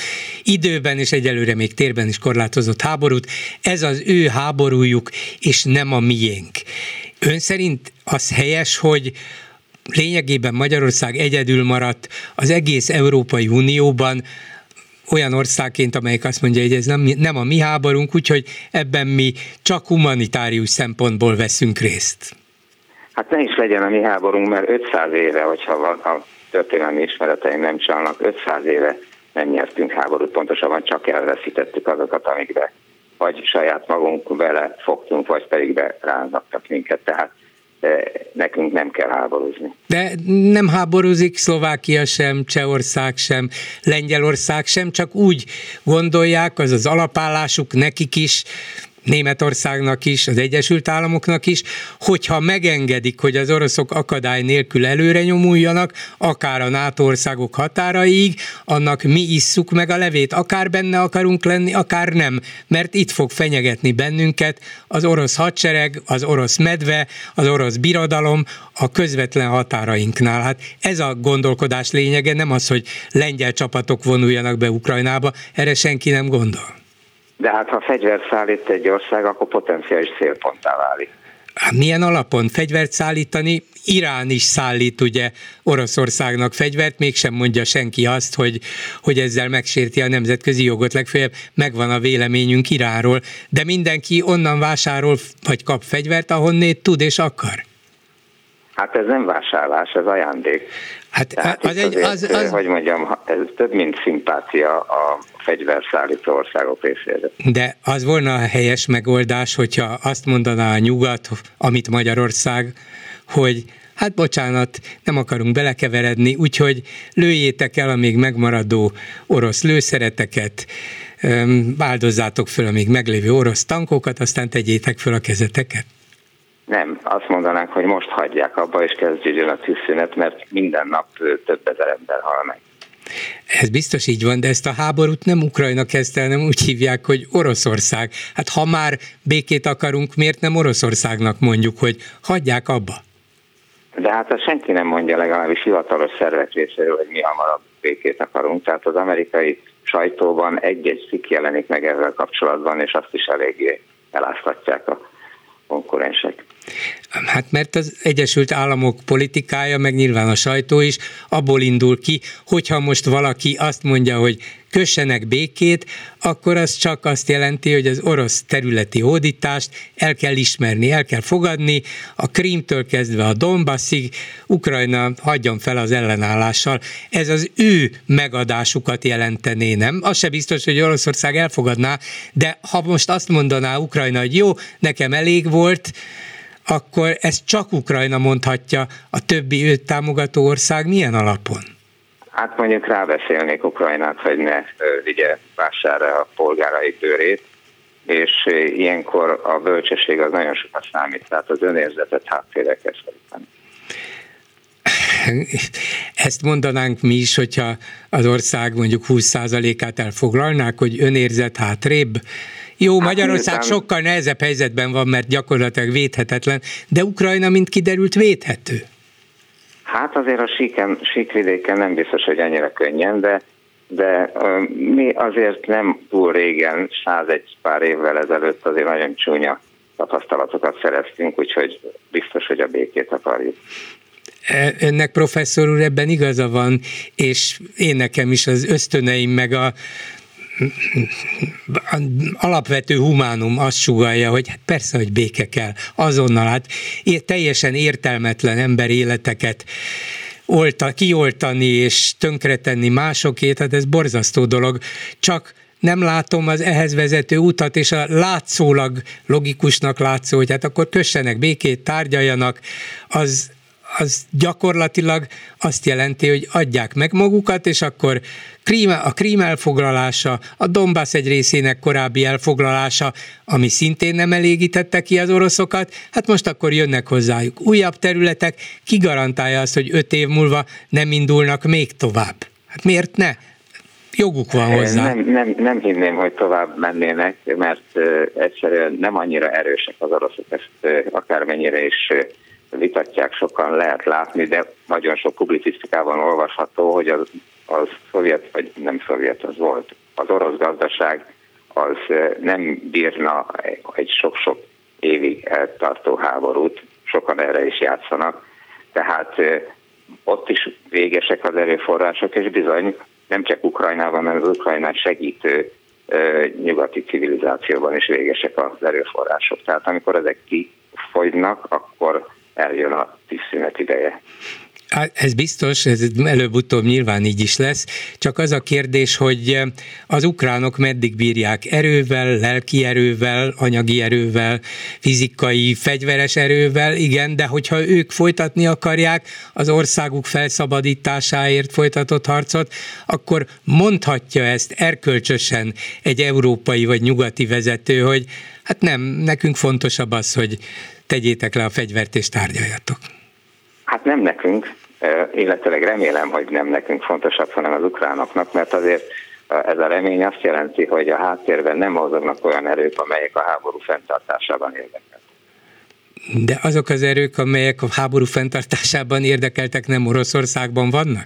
időben, és egyelőre még térben is korlátozott háborút. Ez az ő háborújuk, és nem a miénk. Ön szerint az helyes, hogy lényegében Magyarország egyedül maradt az egész Európai Unióban, olyan országként, amelyik azt mondja, hogy ez nem, nem a mi háborunk, úgyhogy ebben mi csak humanitárius szempontból veszünk részt. Hát ne is legyen a mi háborunk, mert 500 éve, hogyha van, a történelmi ismereteim nem csalnak, 500 éve nem nyertünk háborút, pontosabban csak elveszítettük azokat, amikbe vagy saját magunk bele fogtunk, vagy pedig be rázaktak minket. Tehát nekünk nem kell háborúzni. De nem háborúzik Szlovákia sem, Csehország sem, Lengyelország sem, csak úgy gondolják, az az alapállásuk nekik is, Németországnak is, az Egyesült Államoknak is, hogyha megengedik, hogy az oroszok akadály nélkül előre nyomuljanak, akár a NATO országok határaig, annak mi isszuk meg a levét, akár benne akarunk lenni, akár nem, mert itt fog fenyegetni bennünket az orosz hadsereg, az orosz medve, az orosz birodalom a közvetlen határainknál. Hát ez a gondolkodás lényege, nem az, hogy lengyel csapatok vonuljanak be Ukrajnába, erre senki nem gondol. De hát ha fegyvert szállít egy ország, akkor potenciális célponttá válik. Hát milyen alapon fegyvert szállítani? Irán is szállít ugye Oroszországnak fegyvert, mégsem mondja senki azt, hogy, hogy ezzel megsérti a nemzetközi jogot, legfeljebb megvan a véleményünk Iránról, de mindenki onnan vásárol vagy kap fegyvert, ahonnét tud és akar. Hát ez nem vásárlás, ez ajándék. Hát Tehát az egy, az, az, hogy mondjam, ez több, mint szimpátia a fegyverszállító országok részéről. De az volna a helyes megoldás, hogyha azt mondaná a nyugat, amit Magyarország, hogy hát bocsánat, nem akarunk belekeveredni, úgyhogy lőjétek el a még megmaradó orosz lőszereteket, áldozzátok föl a még meglévő orosz tankokat, aztán tegyétek föl a kezeteket. Nem, azt mondanánk, hogy most hagyják abba, és kezdődjön a tűzszünet, mert minden nap több ezer ember hal meg. Ez biztos így van, de ezt a háborút nem Ukrajna kezdte, hanem úgy hívják, hogy Oroszország. Hát ha már békét akarunk, miért nem Oroszországnak mondjuk, hogy hagyják abba? De hát azt senki nem mondja legalábbis hivatalos szervek részéről, hogy mi hamarabb békét akarunk. Tehát az amerikai sajtóban egy-egy cikk jelenik meg ezzel kapcsolatban, és azt is eléggé eláztatják a konkurensek. Hát mert az Egyesült Államok politikája, meg nyilván a sajtó is abból indul ki, hogyha most valaki azt mondja, hogy kössenek békét, akkor az csak azt jelenti, hogy az orosz területi hódítást el kell ismerni, el kell fogadni, a Krímtől kezdve a Donbassig, Ukrajna hagyjon fel az ellenállással. Ez az ő megadásukat jelentené, nem? Az se biztos, hogy Oroszország elfogadná, de ha most azt mondaná Ukrajna, hogy jó, nekem elég volt, akkor ezt csak Ukrajna mondhatja, a többi őt támogató ország milyen alapon? Hát mondjuk rábeszélnék Ukrajnát, hogy ne vigye vásárra a polgárai bőrét, és ilyenkor a bölcsesség az nagyon sokat számít, tehát az önérzetet háttérre kell Ezt mondanánk mi is, hogyha az ország mondjuk 20%-át elfoglalnák, hogy önérzet hátrébb, jó, hát Magyarország miután... sokkal nehezebb helyzetben van, mert gyakorlatilag védhetetlen, de Ukrajna, mint kiderült, védhető. Hát azért a síken, síkvidéken nem biztos, hogy annyira könnyen, de, de mi azért nem túl régen, százegy pár évvel ezelőtt azért nagyon csúnya tapasztalatokat szereztünk, úgyhogy biztos, hogy a békét akarjuk. E, önnek professzor úr ebben igaza van, és én nekem is az ösztöneim meg a alapvető humánum azt sugalja, hogy hát persze, hogy béke kell, azonnal, hát teljesen értelmetlen ember életeket olta, kioltani és tönkretenni másokét, hát ez borzasztó dolog, csak nem látom az ehhez vezető utat, és a látszólag logikusnak látszó, hogy hát akkor kössenek békét, tárgyaljanak, az az gyakorlatilag azt jelenti, hogy adják meg magukat, és akkor a Krím elfoglalása, a Donbass egy részének korábbi elfoglalása, ami szintén nem elégítette ki az oroszokat, hát most akkor jönnek hozzájuk újabb területek, ki garantálja azt, hogy öt év múlva nem indulnak még tovább? Hát miért ne? Joguk van hozzá. Nem, nem, nem hinném, hogy tovább mennének, mert egyszerűen nem annyira erősek az oroszok, ezt akármennyire is vitatják, sokan lehet látni, de nagyon sok publicisztikában olvasható, hogy az, az szovjet, vagy nem szovjet, az volt, az orosz gazdaság az eh, nem bírna egy sok-sok évig eltartó háborút, sokan erre is játszanak, tehát eh, ott is végesek az erőforrások, és bizony nem csak Ukrajnában, hanem az Ukrajnát segítő eh, nyugati civilizációban is végesek az erőforrások. Tehát amikor ezek kifogynak, akkor eljön a tűzszünet ideje. Ez biztos, ez előbb-utóbb nyilván így is lesz, csak az a kérdés, hogy az ukránok meddig bírják erővel, lelki erővel, anyagi erővel, fizikai, fegyveres erővel, igen, de hogyha ők folytatni akarják az országuk felszabadításáért folytatott harcot, akkor mondhatja ezt erkölcsösen egy európai vagy nyugati vezető, hogy hát nem, nekünk fontosabb az, hogy tegyétek le a fegyvert és tárgyaljatok. Hát nem nekünk, illetőleg remélem, hogy nem nekünk fontosabb, hanem az ukránoknak, mert azért ez a remény azt jelenti, hogy a háttérben nem mozognak olyan erők, amelyek a háború fenntartásában érdekeltek. De azok az erők, amelyek a háború fenntartásában érdekeltek, nem Oroszországban vannak?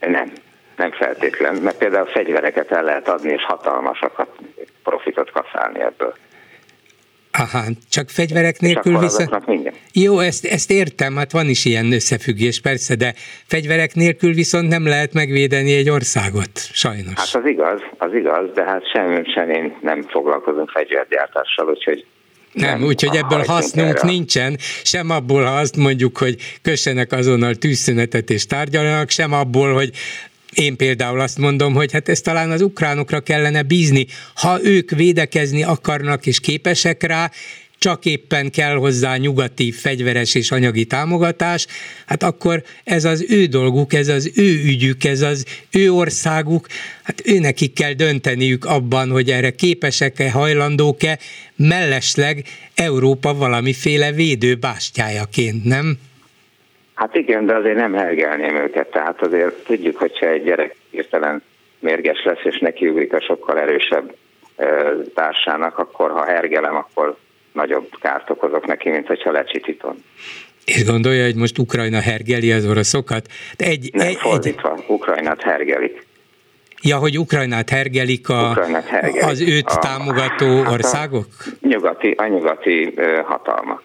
Nem, nem feltétlen, mert például fegyvereket el lehet adni, és hatalmasakat profitot kaszálni ebből. Aha, csak fegyverek nélkül viszont... Jó, ezt, ezt értem, hát van is ilyen összefüggés, persze, de fegyverek nélkül viszont nem lehet megvédeni egy országot, sajnos. Hát az igaz, az igaz, de hát sem, sem én nem foglalkozom fegyvergyártással, úgyhogy nem, nem úgyhogy ebből hasznunk erre. nincsen, sem abból, ha azt mondjuk, hogy kössenek azonnal tűzszünetet és tárgyalnak, sem abból, hogy én például azt mondom, hogy hát ezt talán az ukránokra kellene bízni. Ha ők védekezni akarnak és képesek rá, csak éppen kell hozzá nyugati fegyveres és anyagi támogatás, hát akkor ez az ő dolguk, ez az ő ügyük, ez az ő országuk, hát őnekik kell dönteniük abban, hogy erre képesek-e, hajlandók-e, mellesleg Európa valamiféle védőbástyájaként, nem? Hát igen, de azért nem hergelném őket, tehát azért tudjuk, hogyha egy gyerek hirtelen mérges lesz, és nekiugrik a sokkal erősebb társának, akkor ha hergelem, akkor nagyobb kárt okozok neki, mint hogyha lecsitítom. És gondolja, hogy most Ukrajna hergeli az oroszokat? De egy, nem, egy, fordítva, egy... Ukrajnát hergelik. Ja, hogy Ukrajnát hergelik, a, Ukrajnát hergelik. az őt a, támogató hát országok? A nyugati, a nyugati hatalmak.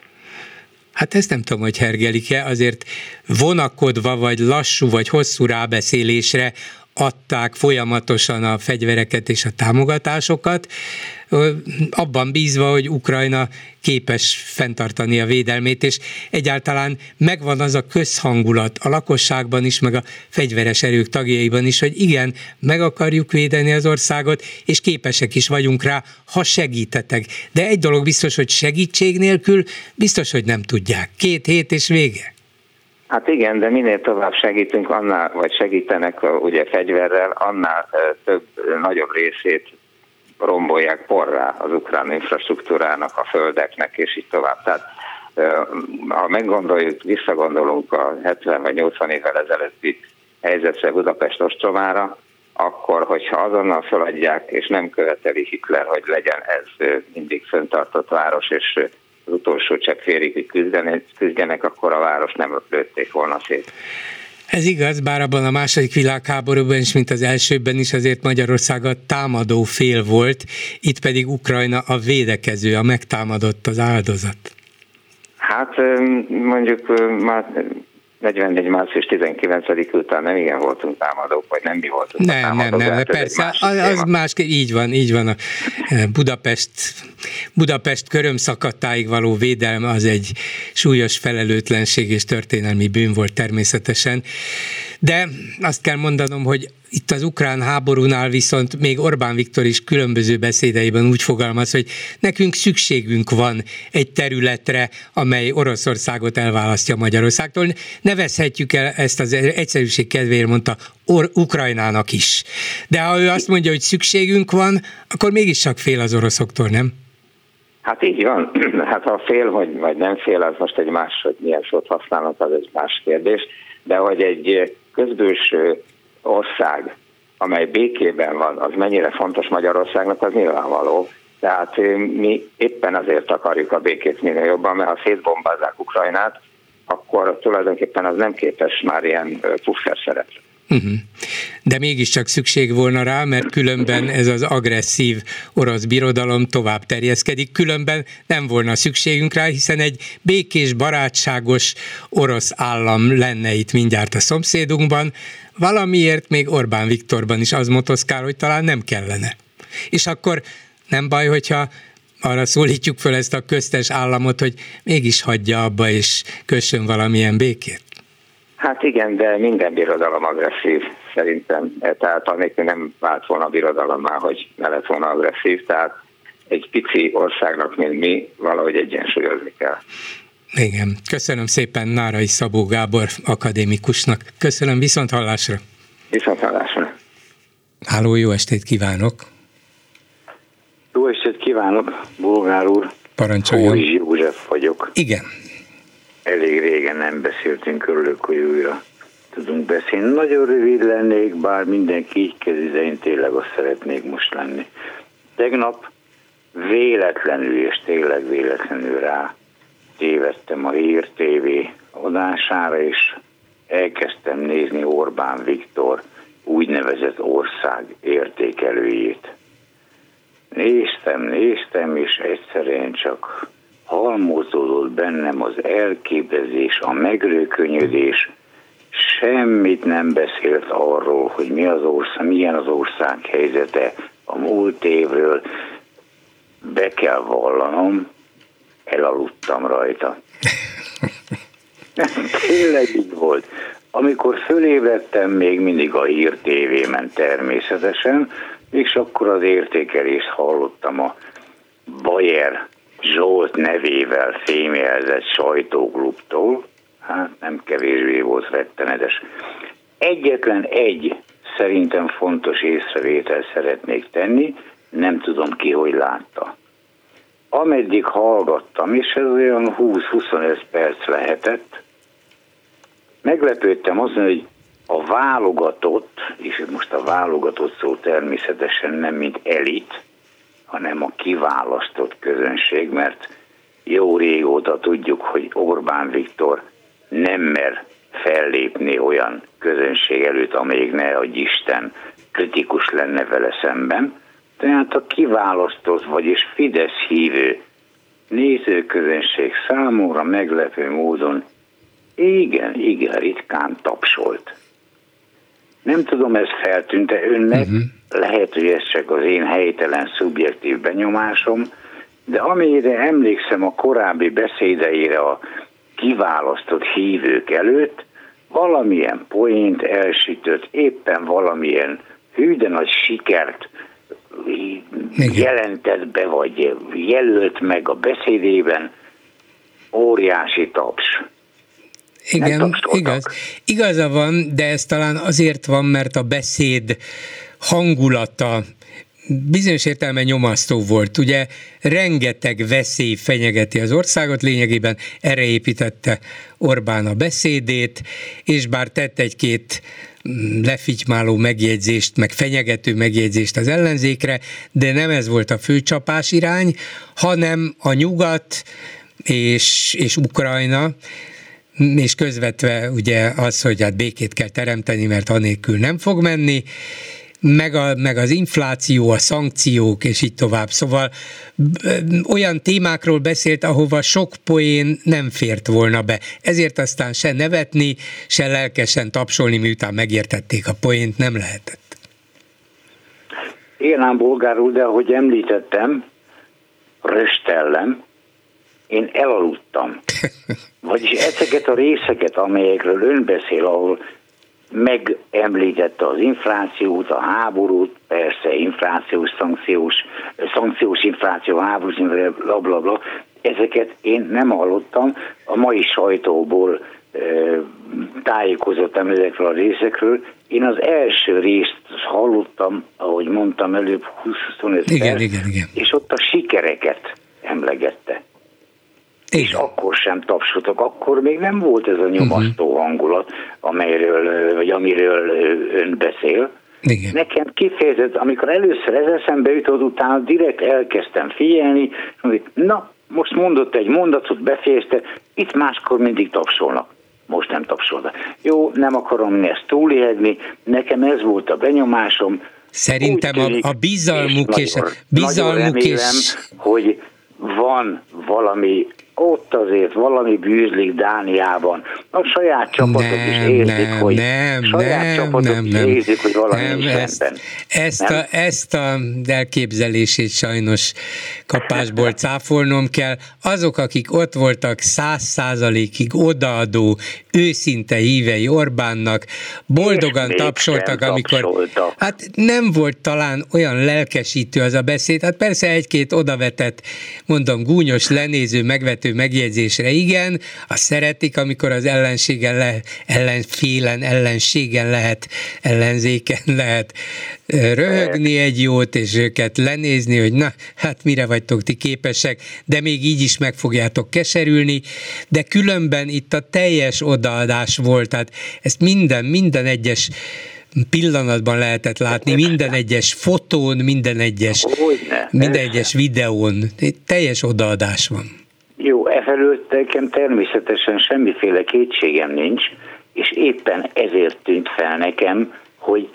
Hát ezt nem tudom, hogy hergelik-e, azért vonakodva, vagy lassú, vagy hosszú rábeszélésre adták folyamatosan a fegyvereket és a támogatásokat, abban bízva, hogy Ukrajna képes fenntartani a védelmét, és egyáltalán megvan az a közhangulat a lakosságban is, meg a fegyveres erők tagjaiban is, hogy igen, meg akarjuk védeni az országot, és képesek is vagyunk rá, ha segítetek. De egy dolog biztos, hogy segítség nélkül biztos, hogy nem tudják. Két hét és vége. Hát igen, de minél tovább segítünk, annál, vagy segítenek ugye fegyverrel, annál több, nagyobb részét rombolják porrá az ukrán infrastruktúrának, a földeknek, és így tovább. Tehát ha meggondoljuk, visszagondolunk a 70 vagy 80 évvel ezelőtti helyzetre Budapest ostromára, akkor, hogyha azonnal feladják, és nem követeli Hitler, hogy legyen ez mindig föntartott város, és az utolsó csepp hogy küzdenek, küzdjenek, akkor a város nem lőtték volna szét. Ez igaz, bár abban a második világháborúban is, mint az elsőben is azért Magyarország a támadó fél volt, itt pedig Ukrajna a védekező, a megtámadott, az áldozat. Hát mondjuk már 44. március 19 után nem igen voltunk támadók, vagy nem mi voltunk Nem, támadók, nem, nem, persze, az, az más, így van, így van. A e, Budapest, Budapest körömszakadtáig való védelme az egy súlyos felelőtlenség és történelmi bűn volt természetesen. De azt kell mondanom, hogy itt az ukrán háborúnál viszont még Orbán Viktor is különböző beszédeiben úgy fogalmaz, hogy nekünk szükségünk van egy területre, amely Oroszországot elválasztja Magyarországtól. Nevezhetjük el ezt az egyszerűség kedvéért mondta Or- Ukrajnának is. De ha ő azt mondja, hogy szükségünk van, akkor mégiscsak fél az oroszoktól, nem? Hát így van. Hát ha fél vagy, vagy nem fél, az most egy más, hogy milyen szót használnak, az egy más kérdés. De hogy egy közbőső ország, amely békében van, az mennyire fontos Magyarországnak, az nyilvánvaló. Tehát mi éppen azért akarjuk a békét minél jobban, mert ha szétbombázzák Ukrajnát, akkor tulajdonképpen az nem képes már ilyen puffer szerepre. Uh-huh. De mégiscsak szükség volna rá, mert különben ez az agresszív orosz birodalom tovább terjeszkedik, különben nem volna szükségünk rá, hiszen egy békés, barátságos orosz állam lenne itt mindjárt a szomszédunkban, valamiért még Orbán Viktorban is az motoszkál, hogy talán nem kellene. És akkor nem baj, hogyha arra szólítjuk föl ezt a köztes államot, hogy mégis hagyja abba és kössön valamilyen békét. Hát igen, de minden birodalom agresszív szerintem. Tehát anélkül nem vált volna birodalommá, hogy ne lett volna agresszív. Tehát egy pici országnak, mint mi, valahogy egyensúlyozni kell. Igen, köszönöm szépen Nárai Szabó Gábor akadémikusnak. Köszönöm, viszont hallásra. Viszont hallásra. Háló, jó estét kívánok. Jó estét kívánok, Bolgár úr. Parancsoljon. Hózs József vagyok. Igen. Elég régen nem beszéltünk, örülök, hogy újra tudunk beszélni. Nagyon rövid lennék, bár mindenki így kezdi, de én tényleg azt szeretnék most lenni. Tegnap véletlenül, és tényleg véletlenül rá tévedtem a Hír TV adására, és elkezdtem nézni Orbán Viktor úgynevezett ország értékelőjét. Néztem, néztem, és egyszerűen csak halmozódott bennem az elképezés, a megrőkönyödés, semmit nem beszélt arról, hogy mi az ország, milyen az ország helyzete a múlt évről. Be kell vallanom, elaludtam rajta. Tényleg így volt. Amikor fölébredtem, még mindig a hír tévében természetesen, és akkor az értékelést hallottam a Bayer Zsolt nevével fémjelzett sajtóklubtól, hát nem kevésbé volt rettenetes. Egyetlen egy szerintem fontos észrevétel szeretnék tenni, nem tudom ki, hogy látta. Ameddig hallgattam, és ez olyan 20-25 perc lehetett, meglepődtem azon, hogy a válogatott, és most a válogatott szó természetesen nem mint elit, hanem a kiválasztott közönség, mert jó régóta tudjuk, hogy Orbán Viktor nem mer fellépni olyan közönség előtt, amelyik ne, hogy Isten kritikus lenne vele szemben. Tehát a kiválasztott, vagyis Fidesz hívő nézőközönség számomra meglepő módon igen, igen, ritkán tapsolt. Nem tudom, ez feltűnte önnek, uh-huh. Lehet, hogy ez csak az én helytelen szubjektív benyomásom, de amire emlékszem a korábbi beszédeire a kiválasztott hívők előtt, valamilyen poént elsütött, éppen valamilyen hű, de nagy sikert jelentett be, vagy jelölt meg a beszédében, óriási taps. Igen, igaz. Igaza van, de ez talán azért van, mert a beszéd hangulata bizonyos értelme nyomasztó volt. Ugye rengeteg veszély fenyegeti az országot, lényegében erre építette Orbán a beszédét, és bár tett egy-két mm, lefitymáló megjegyzést, meg fenyegető megjegyzést az ellenzékre, de nem ez volt a főcsapás irány, hanem a nyugat és, és Ukrajna, és közvetve ugye az, hogy hát békét kell teremteni, mert anélkül nem fog menni, meg, a, meg az infláció, a szankciók, és így tovább. Szóval olyan témákról beszélt, ahova sok poén nem fért volna be. Ezért aztán se nevetni, se lelkesen tapsolni, miután megértették a poént, nem lehetett. Igen ám, bolgár úr, de ahogy említettem, röstellem, én elaludtam. Vagyis ezeket a részeket, amelyekről ön beszél, ahol megemlítette az inflációt, a háborút, persze inflációs, szankciós, szankciós infláció, háborús, bla, bla, bla, ezeket én nem hallottam, a mai sajtóból e, tájékozottam ezekről a részekről. Én az első részt hallottam, ahogy mondtam előbb, 20-25 igen, igen, igen. és ott a sikereket emlegette. Igen. és akkor sem tapsoltak, akkor még nem volt ez a nyomasztó uh-huh. hangulat, amelyről, vagy amiről ön beszél. Igen. Nekem kifejezett, amikor először ez eszembe jutott, utána direkt elkezdtem figyelni, hogy na, most mondott egy mondatot, befejezte, itt máskor mindig tapsolnak. Most nem tapsolnak. Jó, nem akarom ezt túlélni, nekem ez volt a benyomásom. Szerintem tűnik, a, a bizalmuk és, és, nagyon, bizalmuk nagyon remélem, és... hogy van valami ott azért valami bűzlik Dániában. A saját csapatok nem, is érzik, nem, hogy nem, saját nem, csapatok nem, is nem, érzik, hogy valami nem, is ezt, ezt, nem? A, ezt a elképzelését sajnos kapásból cáfolnom kell. Azok, akik ott voltak száz százalékig odaadó, őszinte hívei Orbánnak, boldogan tapsoltak, amikor... Tapsoltak. Hát nem volt talán olyan lelkesítő az a beszéd, hát persze egy-két odavetett, mondom, gúnyos, lenéző, megvető megjegyzésre igen, azt szeretik, amikor az ellenségen le, ellenfélen, ellenségen lehet, ellenzéken lehet röhögni egy jót, és őket lenézni, hogy na, hát mire vagytok ti képesek, de még így is meg fogjátok keserülni, de különben itt a teljes odaadás volt, tehát ezt minden, minden egyes pillanatban lehetett látni, minden egyes fotón, minden egyes, minden egyes videón, teljes odaadás van. Jó, efelől nekem természetesen semmiféle kétségem nincs, és éppen ezért tűnt fel nekem, hogy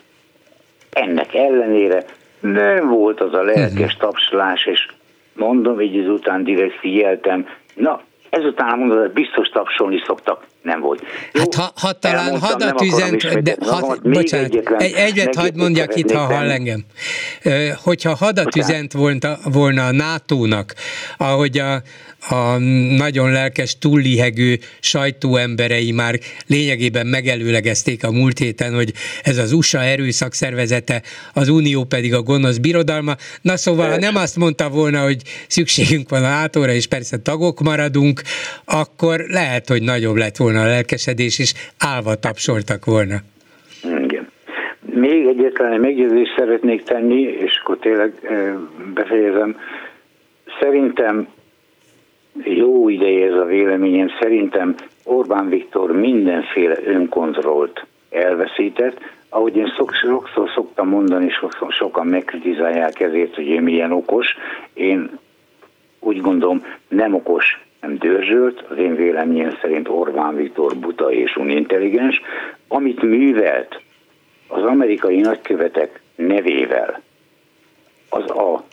ennek ellenére nem volt az a lelkes tapsolás, és mondom, így ezután direkt figyeltem, na, ezután mondod, hogy biztos tapsolni szoktak, nem volt. Jó, hát ha, ha talán hadatüzent, de ha, bocsánat, egy, egyet hagyd mondjak itt, ha hall engem. Hogyha hadatüzent volna, volna a NATO-nak, ahogy a, a nagyon lelkes, túllihegő sajtóemberei már lényegében megelőlegezték a múlt héten, hogy ez az USA erőszakszervezete, az Unió pedig a gonosz birodalma. Na szóval, ha nem azt mondta volna, hogy szükségünk van a átóra, és persze tagok maradunk, akkor lehet, hogy nagyobb lett volna a lelkesedés, és állva tapsoltak volna. Igen. Még egyetlen megjegyzést szeretnék tenni, és akkor tényleg befejezem. Szerintem jó ideje ez a véleményem, szerintem Orbán Viktor mindenféle önkontrollt elveszített, ahogy én sokszor szoktam mondani, sokszor sokan megkritizálják ezért, hogy én milyen okos, én úgy gondolom nem okos, nem dörzsölt, az én véleményem szerint Orbán Viktor buta és unintelligens, amit művelt az amerikai nagykövetek nevével, az a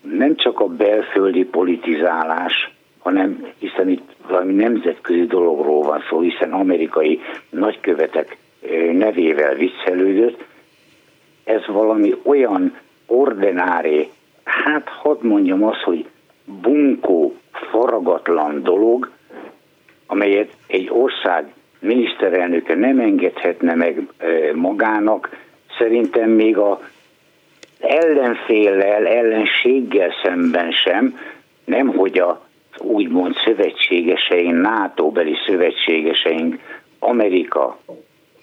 nem csak a belföldi politizálás, hanem hiszen itt valami nemzetközi dologról van szó, hiszen amerikai nagykövetek nevével viccelődött, ez valami olyan ordinári, hát hadd mondjam azt, hogy bunkó, faragatlan dolog, amelyet egy ország miniszterelnöke nem engedhetne meg magának, szerintem még a ellenféllel, ellenséggel szemben sem, hogy a úgymond szövetségeseink, NATO-beli szövetségeseink Amerika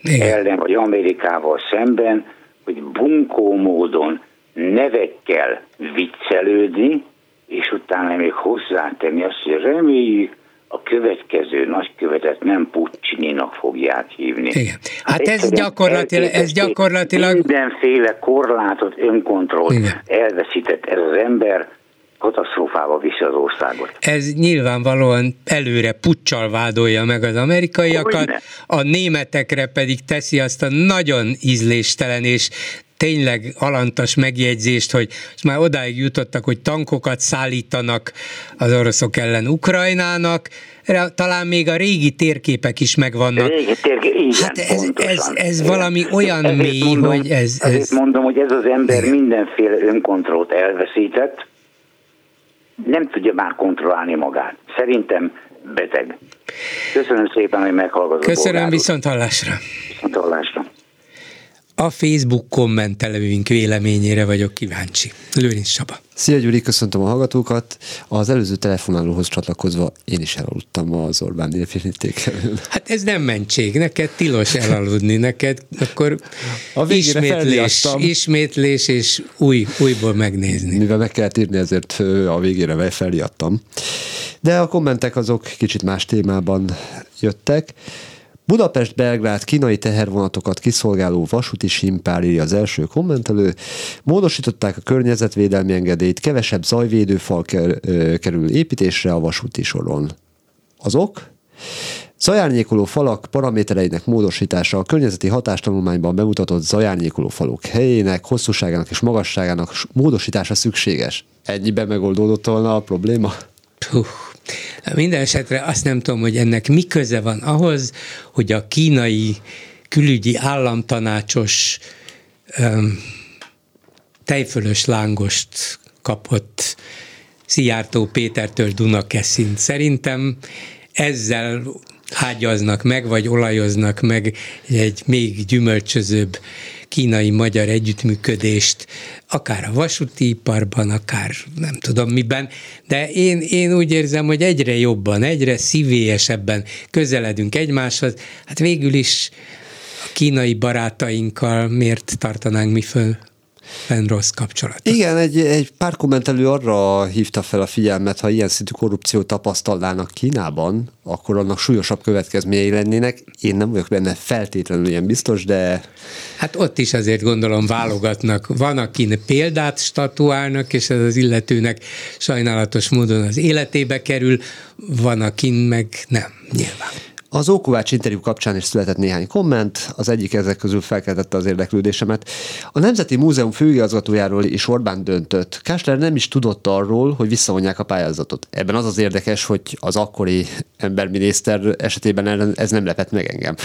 Igen. ellen, vagy Amerikával szemben, hogy bunkó módon nevekkel viccelődni, és utána még hozzátenni azt, hogy reméljük, a következő nagykövetet nem Puccininak fogják hívni. Igen. Hát, hát ez gyakorlatilag, ez gyakorlatilag... Mindenféle korlátot, önkontrollt elveszített ez az ember, katasztrófába viszi az országot. Ez nyilvánvalóan előre puccsal vádolja meg az amerikaiakat, a németekre pedig teszi azt a nagyon ízléstelen és tényleg alantas megjegyzést, hogy már odáig jutottak, hogy tankokat szállítanak az oroszok ellen Ukrajnának, talán még a régi térképek is megvannak. Régi térkép, igen, hát ez, ez, ez valami olyan ezért mély, mondom, hogy ez, ez... mondom, hogy ez az ember igen. mindenféle önkontrollt elveszített, nem tudja már kontrollálni magát. Szerintem beteg. Köszönöm szépen, hogy meghallgatott. Köszönöm, viszont hallásra. Viszont hallásra. A Facebook kommentelőink véleményére vagyok kíváncsi. Lőrinc Saba. Szia Gyuri, köszöntöm a hallgatókat. Az előző telefonálóhoz csatlakozva én is elaludtam az Orbán népvirítékelőn. Hát ez nem mentség, neked tilos elaludni, neked akkor a ismétlés, ismétlés és új, újból megnézni. Mivel meg kellett írni, ezért a végére feliadtam. De a kommentek azok kicsit más témában jöttek. Budapest-Belgrád kínai tehervonatokat kiszolgáló vasúti simpár írja az első kommentelő. Módosították a környezetvédelmi engedélyt, kevesebb zajvédőfal kerül építésre a vasúti soron. Azok? Zajárnyékoló falak paramétereinek módosítása a környezeti hatástanulmányban bemutatott zajárnyékoló falok helyének, hosszúságának és magasságának módosítása szükséges. Ennyiben megoldódott volna a probléma? Puh. Minden esetre azt nem tudom, hogy ennek mi köze van ahhoz, hogy a kínai külügyi államtanácsos um, tejfölös lángost kapott Szijjártó Pétertől Dunakeszin. Szerintem ezzel ágyaznak meg, vagy olajoznak meg egy még gyümölcsözőbb kínai-magyar együttműködést, akár a vasúti iparban, akár nem tudom miben, de én, én úgy érzem, hogy egyre jobban, egyre szívélyesebben közeledünk egymáshoz. Hát végül is a kínai barátainkkal miért tartanánk mi föl fenn rossz kapcsolat. Igen, egy, egy pár kommentelő arra hívta fel a figyelmet, ha ilyen szintű korrupciót tapasztalnának Kínában, akkor annak súlyosabb következményei lennének. Én nem vagyok benne feltétlenül ilyen biztos, de... Hát ott is azért gondolom válogatnak. Van, akin példát statuálnak, és ez az illetőnek sajnálatos módon az életébe kerül, van, akin meg nem, nyilván. Az Ókovács interjú kapcsán is született néhány komment, az egyik ezek közül felkeltette az érdeklődésemet. A Nemzeti Múzeum főigazgatójáról is Orbán döntött. Kásler nem is tudott arról, hogy visszavonják a pályázatot. Ebben az az érdekes, hogy az akkori emberminiszter esetében ez nem lepett meg engem.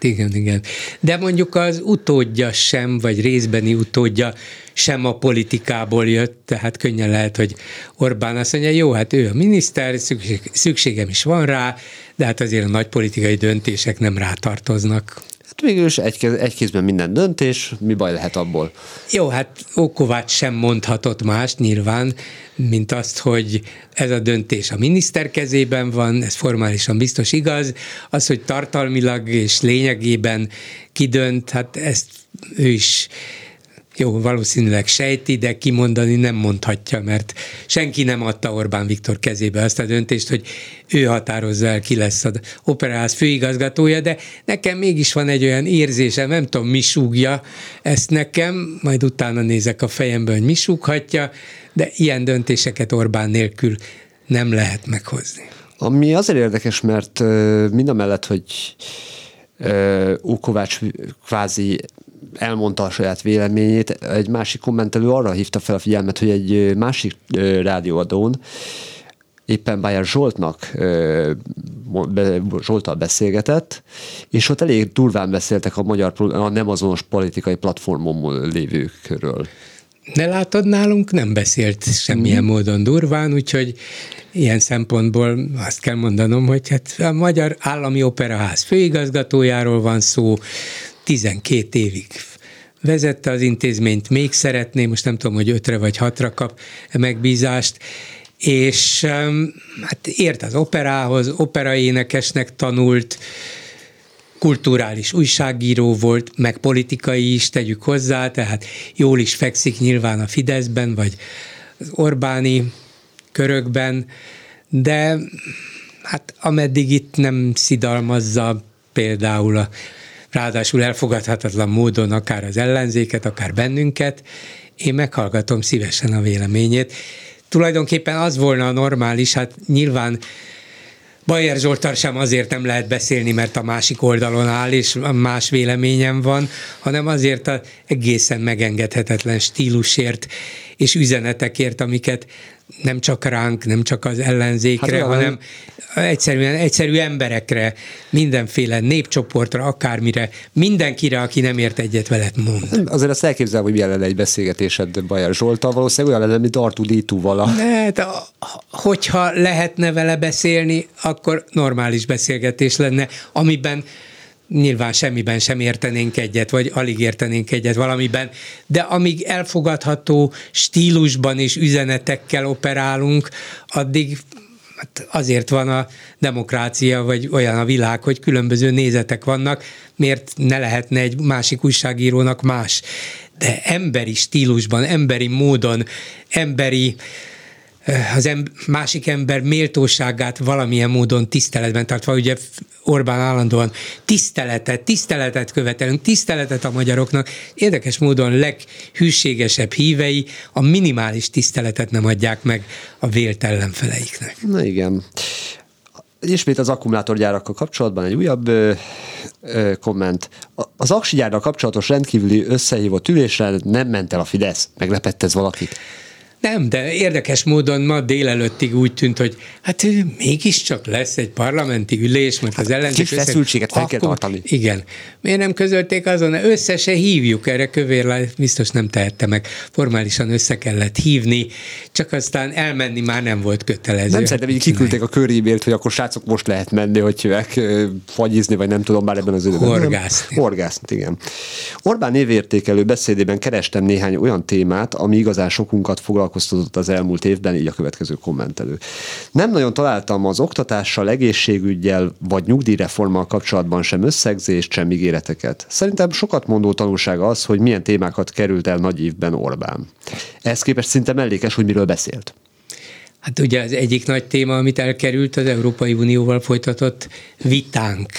Igen, igen. De mondjuk az utódja sem, vagy részbeni utódja sem a politikából jött, tehát könnyen lehet, hogy Orbán azt mondja, jó, hát ő a miniszter, szükség, szükségem is van rá, de hát azért a nagy politikai döntések nem rátartoznak. Hát végül is egy, egy kézben minden döntés, mi baj lehet abból? Jó, hát Ókovács sem mondhatott más nyilván, mint azt, hogy ez a döntés a miniszter kezében van, ez formálisan biztos igaz, az, hogy tartalmilag és lényegében kidönt, hát ezt ő is jó, valószínűleg sejti, de kimondani nem mondhatja, mert senki nem adta Orbán Viktor kezébe azt a döntést, hogy ő határozza el, ki lesz az operáz főigazgatója, de nekem mégis van egy olyan érzésem, nem tudom, mi súgja ezt nekem, majd utána nézek a fejembe, hogy mi súghatja, de ilyen döntéseket Orbán nélkül nem lehet meghozni. Ami azért érdekes, mert mind a mellett, hogy Ukovács kvázi elmondta a saját véleményét. Egy másik kommentelő arra hívta fel a figyelmet, hogy egy másik rádióadón éppen Bayer Zsoltnak Zsoltal beszélgetett, és ott elég durván beszéltek a magyar, a nem azonos politikai platformon lévőkről. Ne látod, nálunk nem beszélt semmilyen mm. módon durván, úgyhogy ilyen szempontból azt kell mondanom, hogy hát a Magyar Állami Operaház főigazgatójáról van szó, 12 évig vezette az intézményt, még szeretné, most nem tudom, hogy ötre vagy hatra kap megbízást, és hát ért az operához, operaénekesnek tanult, kulturális újságíró volt, meg politikai is, tegyük hozzá, tehát jól is fekszik nyilván a Fideszben, vagy az Orbáni körökben, de hát ameddig itt nem szidalmazza például a ráadásul elfogadhatatlan módon akár az ellenzéket, akár bennünket, én meghallgatom szívesen a véleményét. Tulajdonképpen az volna a normális, hát nyilván Bajer Zsoltar sem azért nem lehet beszélni, mert a másik oldalon áll, és más véleményem van, hanem azért a egészen megengedhetetlen stílusért és üzenetekért, amiket nem csak ránk, nem csak az ellenzékre, hát, hanem egyszerűen egyszerű emberekre, mindenféle népcsoportra, akármire, mindenkire, aki nem ért egyet veled mond. Azért azt elképzelem, hogy lenne egy beszélgetésed Bajer Zsoltal, valószínűleg olyan lenne, mint Artur Ditúval. Hát, hogyha lehetne vele beszélni, akkor normális beszélgetés lenne, amiben nyilván semmiben sem értenénk egyet, vagy alig értenénk egyet valamiben, de amíg elfogadható stílusban és üzenetekkel operálunk, addig hát azért van a demokrácia, vagy olyan a világ, hogy különböző nézetek vannak, miért ne lehetne egy másik újságírónak más. De emberi stílusban, emberi módon, emberi az em- másik ember méltóságát valamilyen módon tiszteletben tartva, ugye Orbán állandóan tiszteletet, tiszteletet követelünk, tiszteletet a magyaroknak. Érdekes módon leghűségesebb hívei a minimális tiszteletet nem adják meg a vélt ellenfeleiknek. Na igen. Ismét az akkumulátorgyárakkal kapcsolatban egy újabb ö, ö, komment. Az aksi kapcsolatos rendkívüli összehívott ülésre nem ment el a Fidesz. Meglepett ez valakit? Nem, de érdekes módon ma délelőttig úgy tűnt, hogy hát mégiscsak lesz egy parlamenti ülés, mert az ellenzék... Kis feszültséget fel kell tartani. Igen. Miért nem közölték azon, össze se hívjuk erre kövér, biztos nem tehette meg. Formálisan össze kellett hívni, csak aztán elmenni már nem volt kötelező. Nem szerintem így kiküldték a körémélt, hogy akkor srácok most lehet menni, hogy hívják, fagyizni, vagy nem tudom már ebben az időben. Horgászni. Horgászni, igen. Orbán évértékelő beszédében kerestem néhány olyan témát, ami igazán sokunkat foglalkoztatott az elmúlt évben, így a következő kommentelő. Nem nagyon találtam az oktatással, egészségügyel vagy nyugdíjreformmal kapcsolatban sem összegzést, sem ígéreteket. Szerintem sokat mondó tanulsága az, hogy milyen témákat került el nagy évben Orbán. Ehhez képest szinte mellékes, hogy miről beszélt. Hát ugye az egyik nagy téma, amit elkerült, az Európai Unióval folytatott vitánk.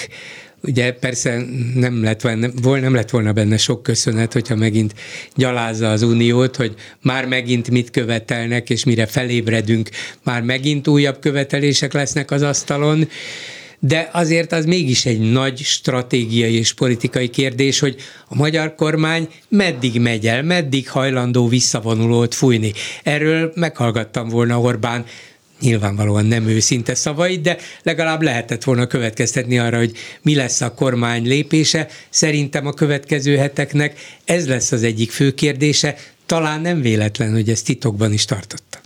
Ugye persze nem lett, benne, nem lett volna benne sok köszönet, hogyha megint gyalázza az uniót, hogy már megint mit követelnek, és mire felébredünk, már megint újabb követelések lesznek az asztalon de azért az mégis egy nagy stratégiai és politikai kérdés, hogy a magyar kormány meddig megy el, meddig hajlandó visszavonulót fújni. Erről meghallgattam volna Orbán nyilvánvalóan nem őszinte szavait, de legalább lehetett volna következtetni arra, hogy mi lesz a kormány lépése. Szerintem a következő heteknek ez lesz az egyik fő kérdése, talán nem véletlen, hogy ezt titokban is tartotta.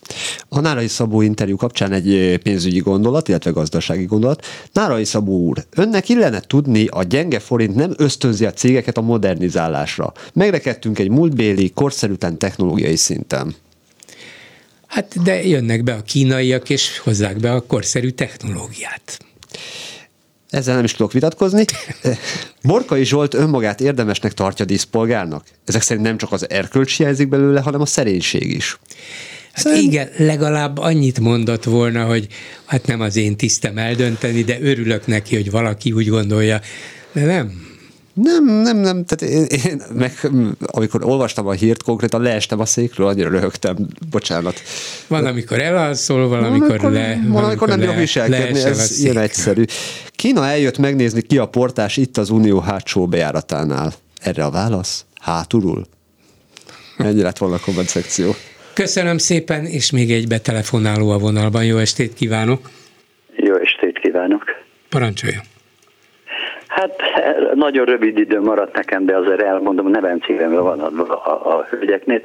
A Nárai Szabó interjú kapcsán egy pénzügyi gondolat, illetve gazdasági gondolat. Nárai Szabó úr, önnek illene tudni, a gyenge forint nem ösztönzi a cégeket a modernizálásra. Megrekedtünk egy múltbéli, korszerűtlen technológiai szinten. Hát de jönnek be a kínaiak, és hozzák be a korszerű technológiát. Ezzel nem is tudok vitatkozni. Borkai Zsolt önmagát érdemesnek tartja díszpolgárnak. Ezek szerint nem csak az erkölcs hiányzik belőle, hanem a szerénység is. Hát Szerint... igen, legalább annyit mondott volna, hogy hát nem az én tisztem eldönteni, de örülök neki, hogy valaki úgy gondolja. De nem, nem, nem, nem, tehát én, én meg, amikor olvastam a hírt, konkrétan leestem a székről, annyira röhögtem, bocsánat. Van, amikor elalszol, valamikor van, le. Van, amikor nem bírok viselkedni, ez ilyen egyszerű. Kína eljött megnézni ki a portás itt az Unió hátsó bejáratánál. Erre a válasz? Hátulul? Ennyi lett volna a komment szekció. Köszönöm szépen, és még egy betelefonáló a vonalban. Jó estét kívánok! Jó estét kívánok! Parancsoljon! Hát nagyon rövid idő maradt nekem, de azért elmondom, címemre van a, a, a hölgyeknél.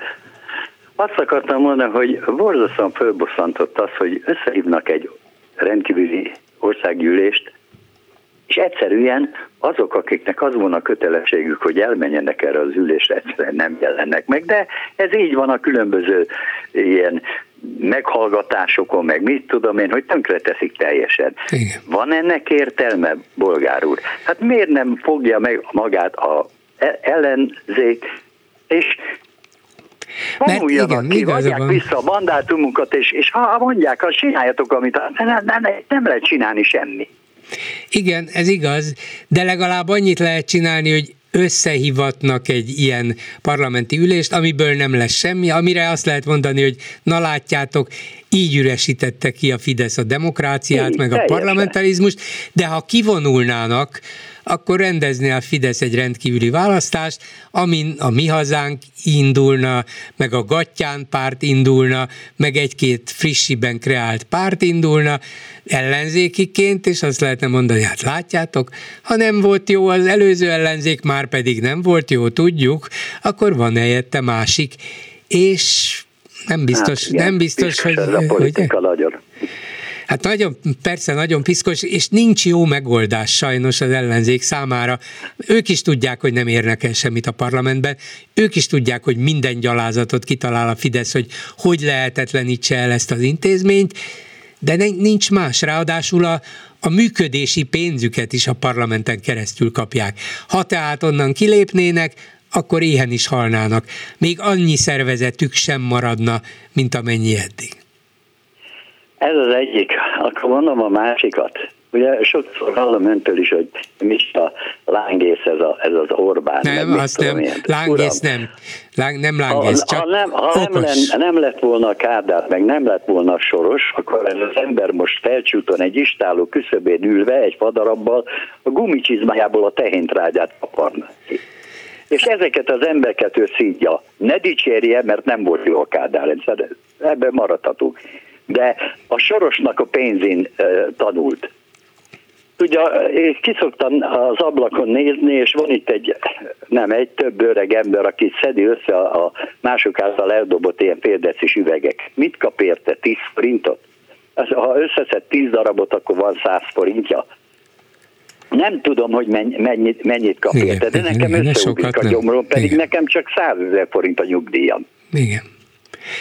Azt akartam mondani, hogy borzasztóan fölbosszantott az, hogy összehívnak egy rendkívüli országgyűlést, és egyszerűen azok, akiknek az volna kötelességük, hogy elmenjenek erre az ülésre, egyszerűen nem jelennek meg, de ez így van a különböző ilyen meghallgatásokon, meg mit tudom én, hogy tönkre teszik teljesen. Igen. Van ennek értelme, bolgár úr? Hát miért nem fogja meg magát a e- ellenzék, és vonuljanak ki, adják van. vissza a mandátumunkat, és, és ha mondják, ha csináljatok, amit nem, nem, nem lehet csinálni semmi. Igen, ez igaz, de legalább annyit lehet csinálni, hogy összehivatnak egy ilyen parlamenti ülést, amiből nem lesz semmi, amire azt lehet mondani, hogy na látjátok, így üresítette ki a Fidesz a demokráciát, Én, meg a parlamentarizmust, de ha kivonulnának, akkor rendezni a Fidesz egy rendkívüli választást, amin a Mi Hazánk indulna, meg a Gattyán párt indulna, meg egy-két frissiben kreált párt indulna ellenzékiként, és azt lehetne mondani, hát látjátok, ha nem volt jó az előző ellenzék, már pedig nem volt jó, tudjuk, akkor van helyette másik, és nem biztos, hát, igen, nem biztos, hogy... Ez a politika hogy, nagyon. Hát nagyon, persze nagyon piszkos, és nincs jó megoldás sajnos az ellenzék számára. Ők is tudják, hogy nem érnek el semmit a parlamentben, ők is tudják, hogy minden gyalázatot kitalál a Fidesz, hogy hogy lehetetlenítse el ezt az intézményt, de nincs más. Ráadásul a, a működési pénzüket is a parlamenten keresztül kapják. Ha tehát onnan kilépnének, akkor éhen is halnának. Még annyi szervezetük sem maradna, mint amennyi eddig. Ez az egyik. Akkor mondom a másikat. Ugye sokszor hallom öntől is, hogy mi a lángész ez, a, ez az Orbán. Nem, azt nem, lángész Uram, nem. Láng, nem lángész, ha, csak ha nem, ha nem, len, nem lett volna a Kádár, meg nem lett volna a Soros, akkor ez az ember most felcsúton egy istáló küszöbén ülve, egy fadarabbal, a gumicsizmájából a tehéntrágyát kaparna ki. és ezeket az embereket ő szídja. Ne dicsérje, mert nem volt jó a Kádár rendszer, ebben maradhatunk. De a Sorosnak a pénzén tanult. Ugye én kiszoktam az ablakon nézni, és van itt egy, nem egy, több öreg ember, aki szedi össze a, a mások által eldobott ilyen féldecis üvegek. Mit kap érte? 10 forintot? Ha összeszed 10 darabot, akkor van 100 forintja. Nem tudom, hogy mennyit, mennyit kap érte, de nekem összeugrik a gyomrom, pedig igen. nekem csak 100 ezer forint a nyugdíjam. Igen.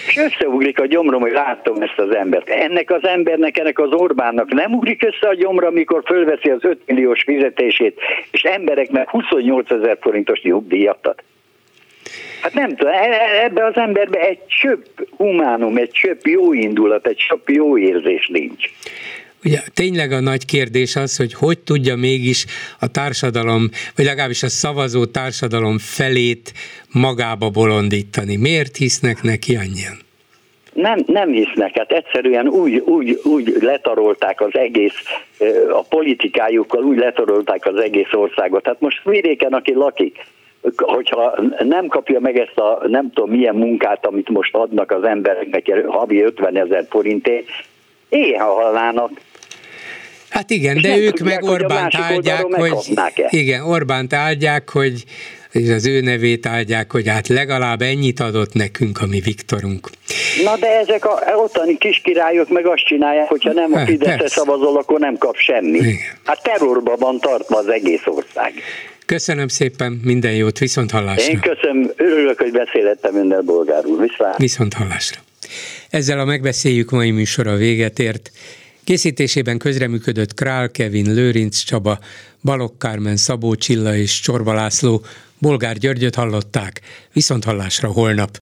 És összeugrik a gyomrom, hogy látom ezt az embert. Ennek az embernek, ennek az Orbánnak nem ugrik össze a gyomra, amikor fölveszi az 5 milliós fizetését, és embereknek 28 ezer forintos nyugdíjat ad. Hát nem tudom, e- e- ebbe az emberbe egy csöpp humánum, egy csöpp jó indulat, egy csöpp jó érzés nincs. Ugye tényleg a nagy kérdés az, hogy hogy tudja mégis a társadalom, vagy legalábbis a szavazó társadalom felét magába bolondítani. Miért hisznek neki annyian? Nem, nem hisznek, hát egyszerűen úgy, úgy, úgy letarolták az egész, a politikájukkal úgy letarolták az egész országot. Hát most vidéken, aki lakik, hogyha nem kapja meg ezt a nem tudom milyen munkát, amit most adnak az embereknek havi 50 ezer forintért, éha halnának. Hát igen, de ők tudják, meg Orbánt áldják, hogy, igen, Orbánt áldják, hogy és az ő nevét áldják, hogy hát legalább ennyit adott nekünk a mi Viktorunk. Na de ezek a ottani kiskirályok meg azt csinálják, hogyha nem a hát, Fideszre szavazol, akkor nem kap semmi. Igen. Hát terrorban van tartva az egész ország. Köszönöm szépen, minden jót, viszont hallásra. Én köszönöm, örülök, hogy beszélettem önnel, bolgár úr. Viszlát. Viszont hallásra. Ezzel a megbeszéljük mai műsora véget ért. Készítésében közreműködött Král Kevin, Lőrinc Csaba, Balogh Kármen, Szabó Csilla és Csorba László, Bolgár Györgyöt hallották, viszont hallásra holnap.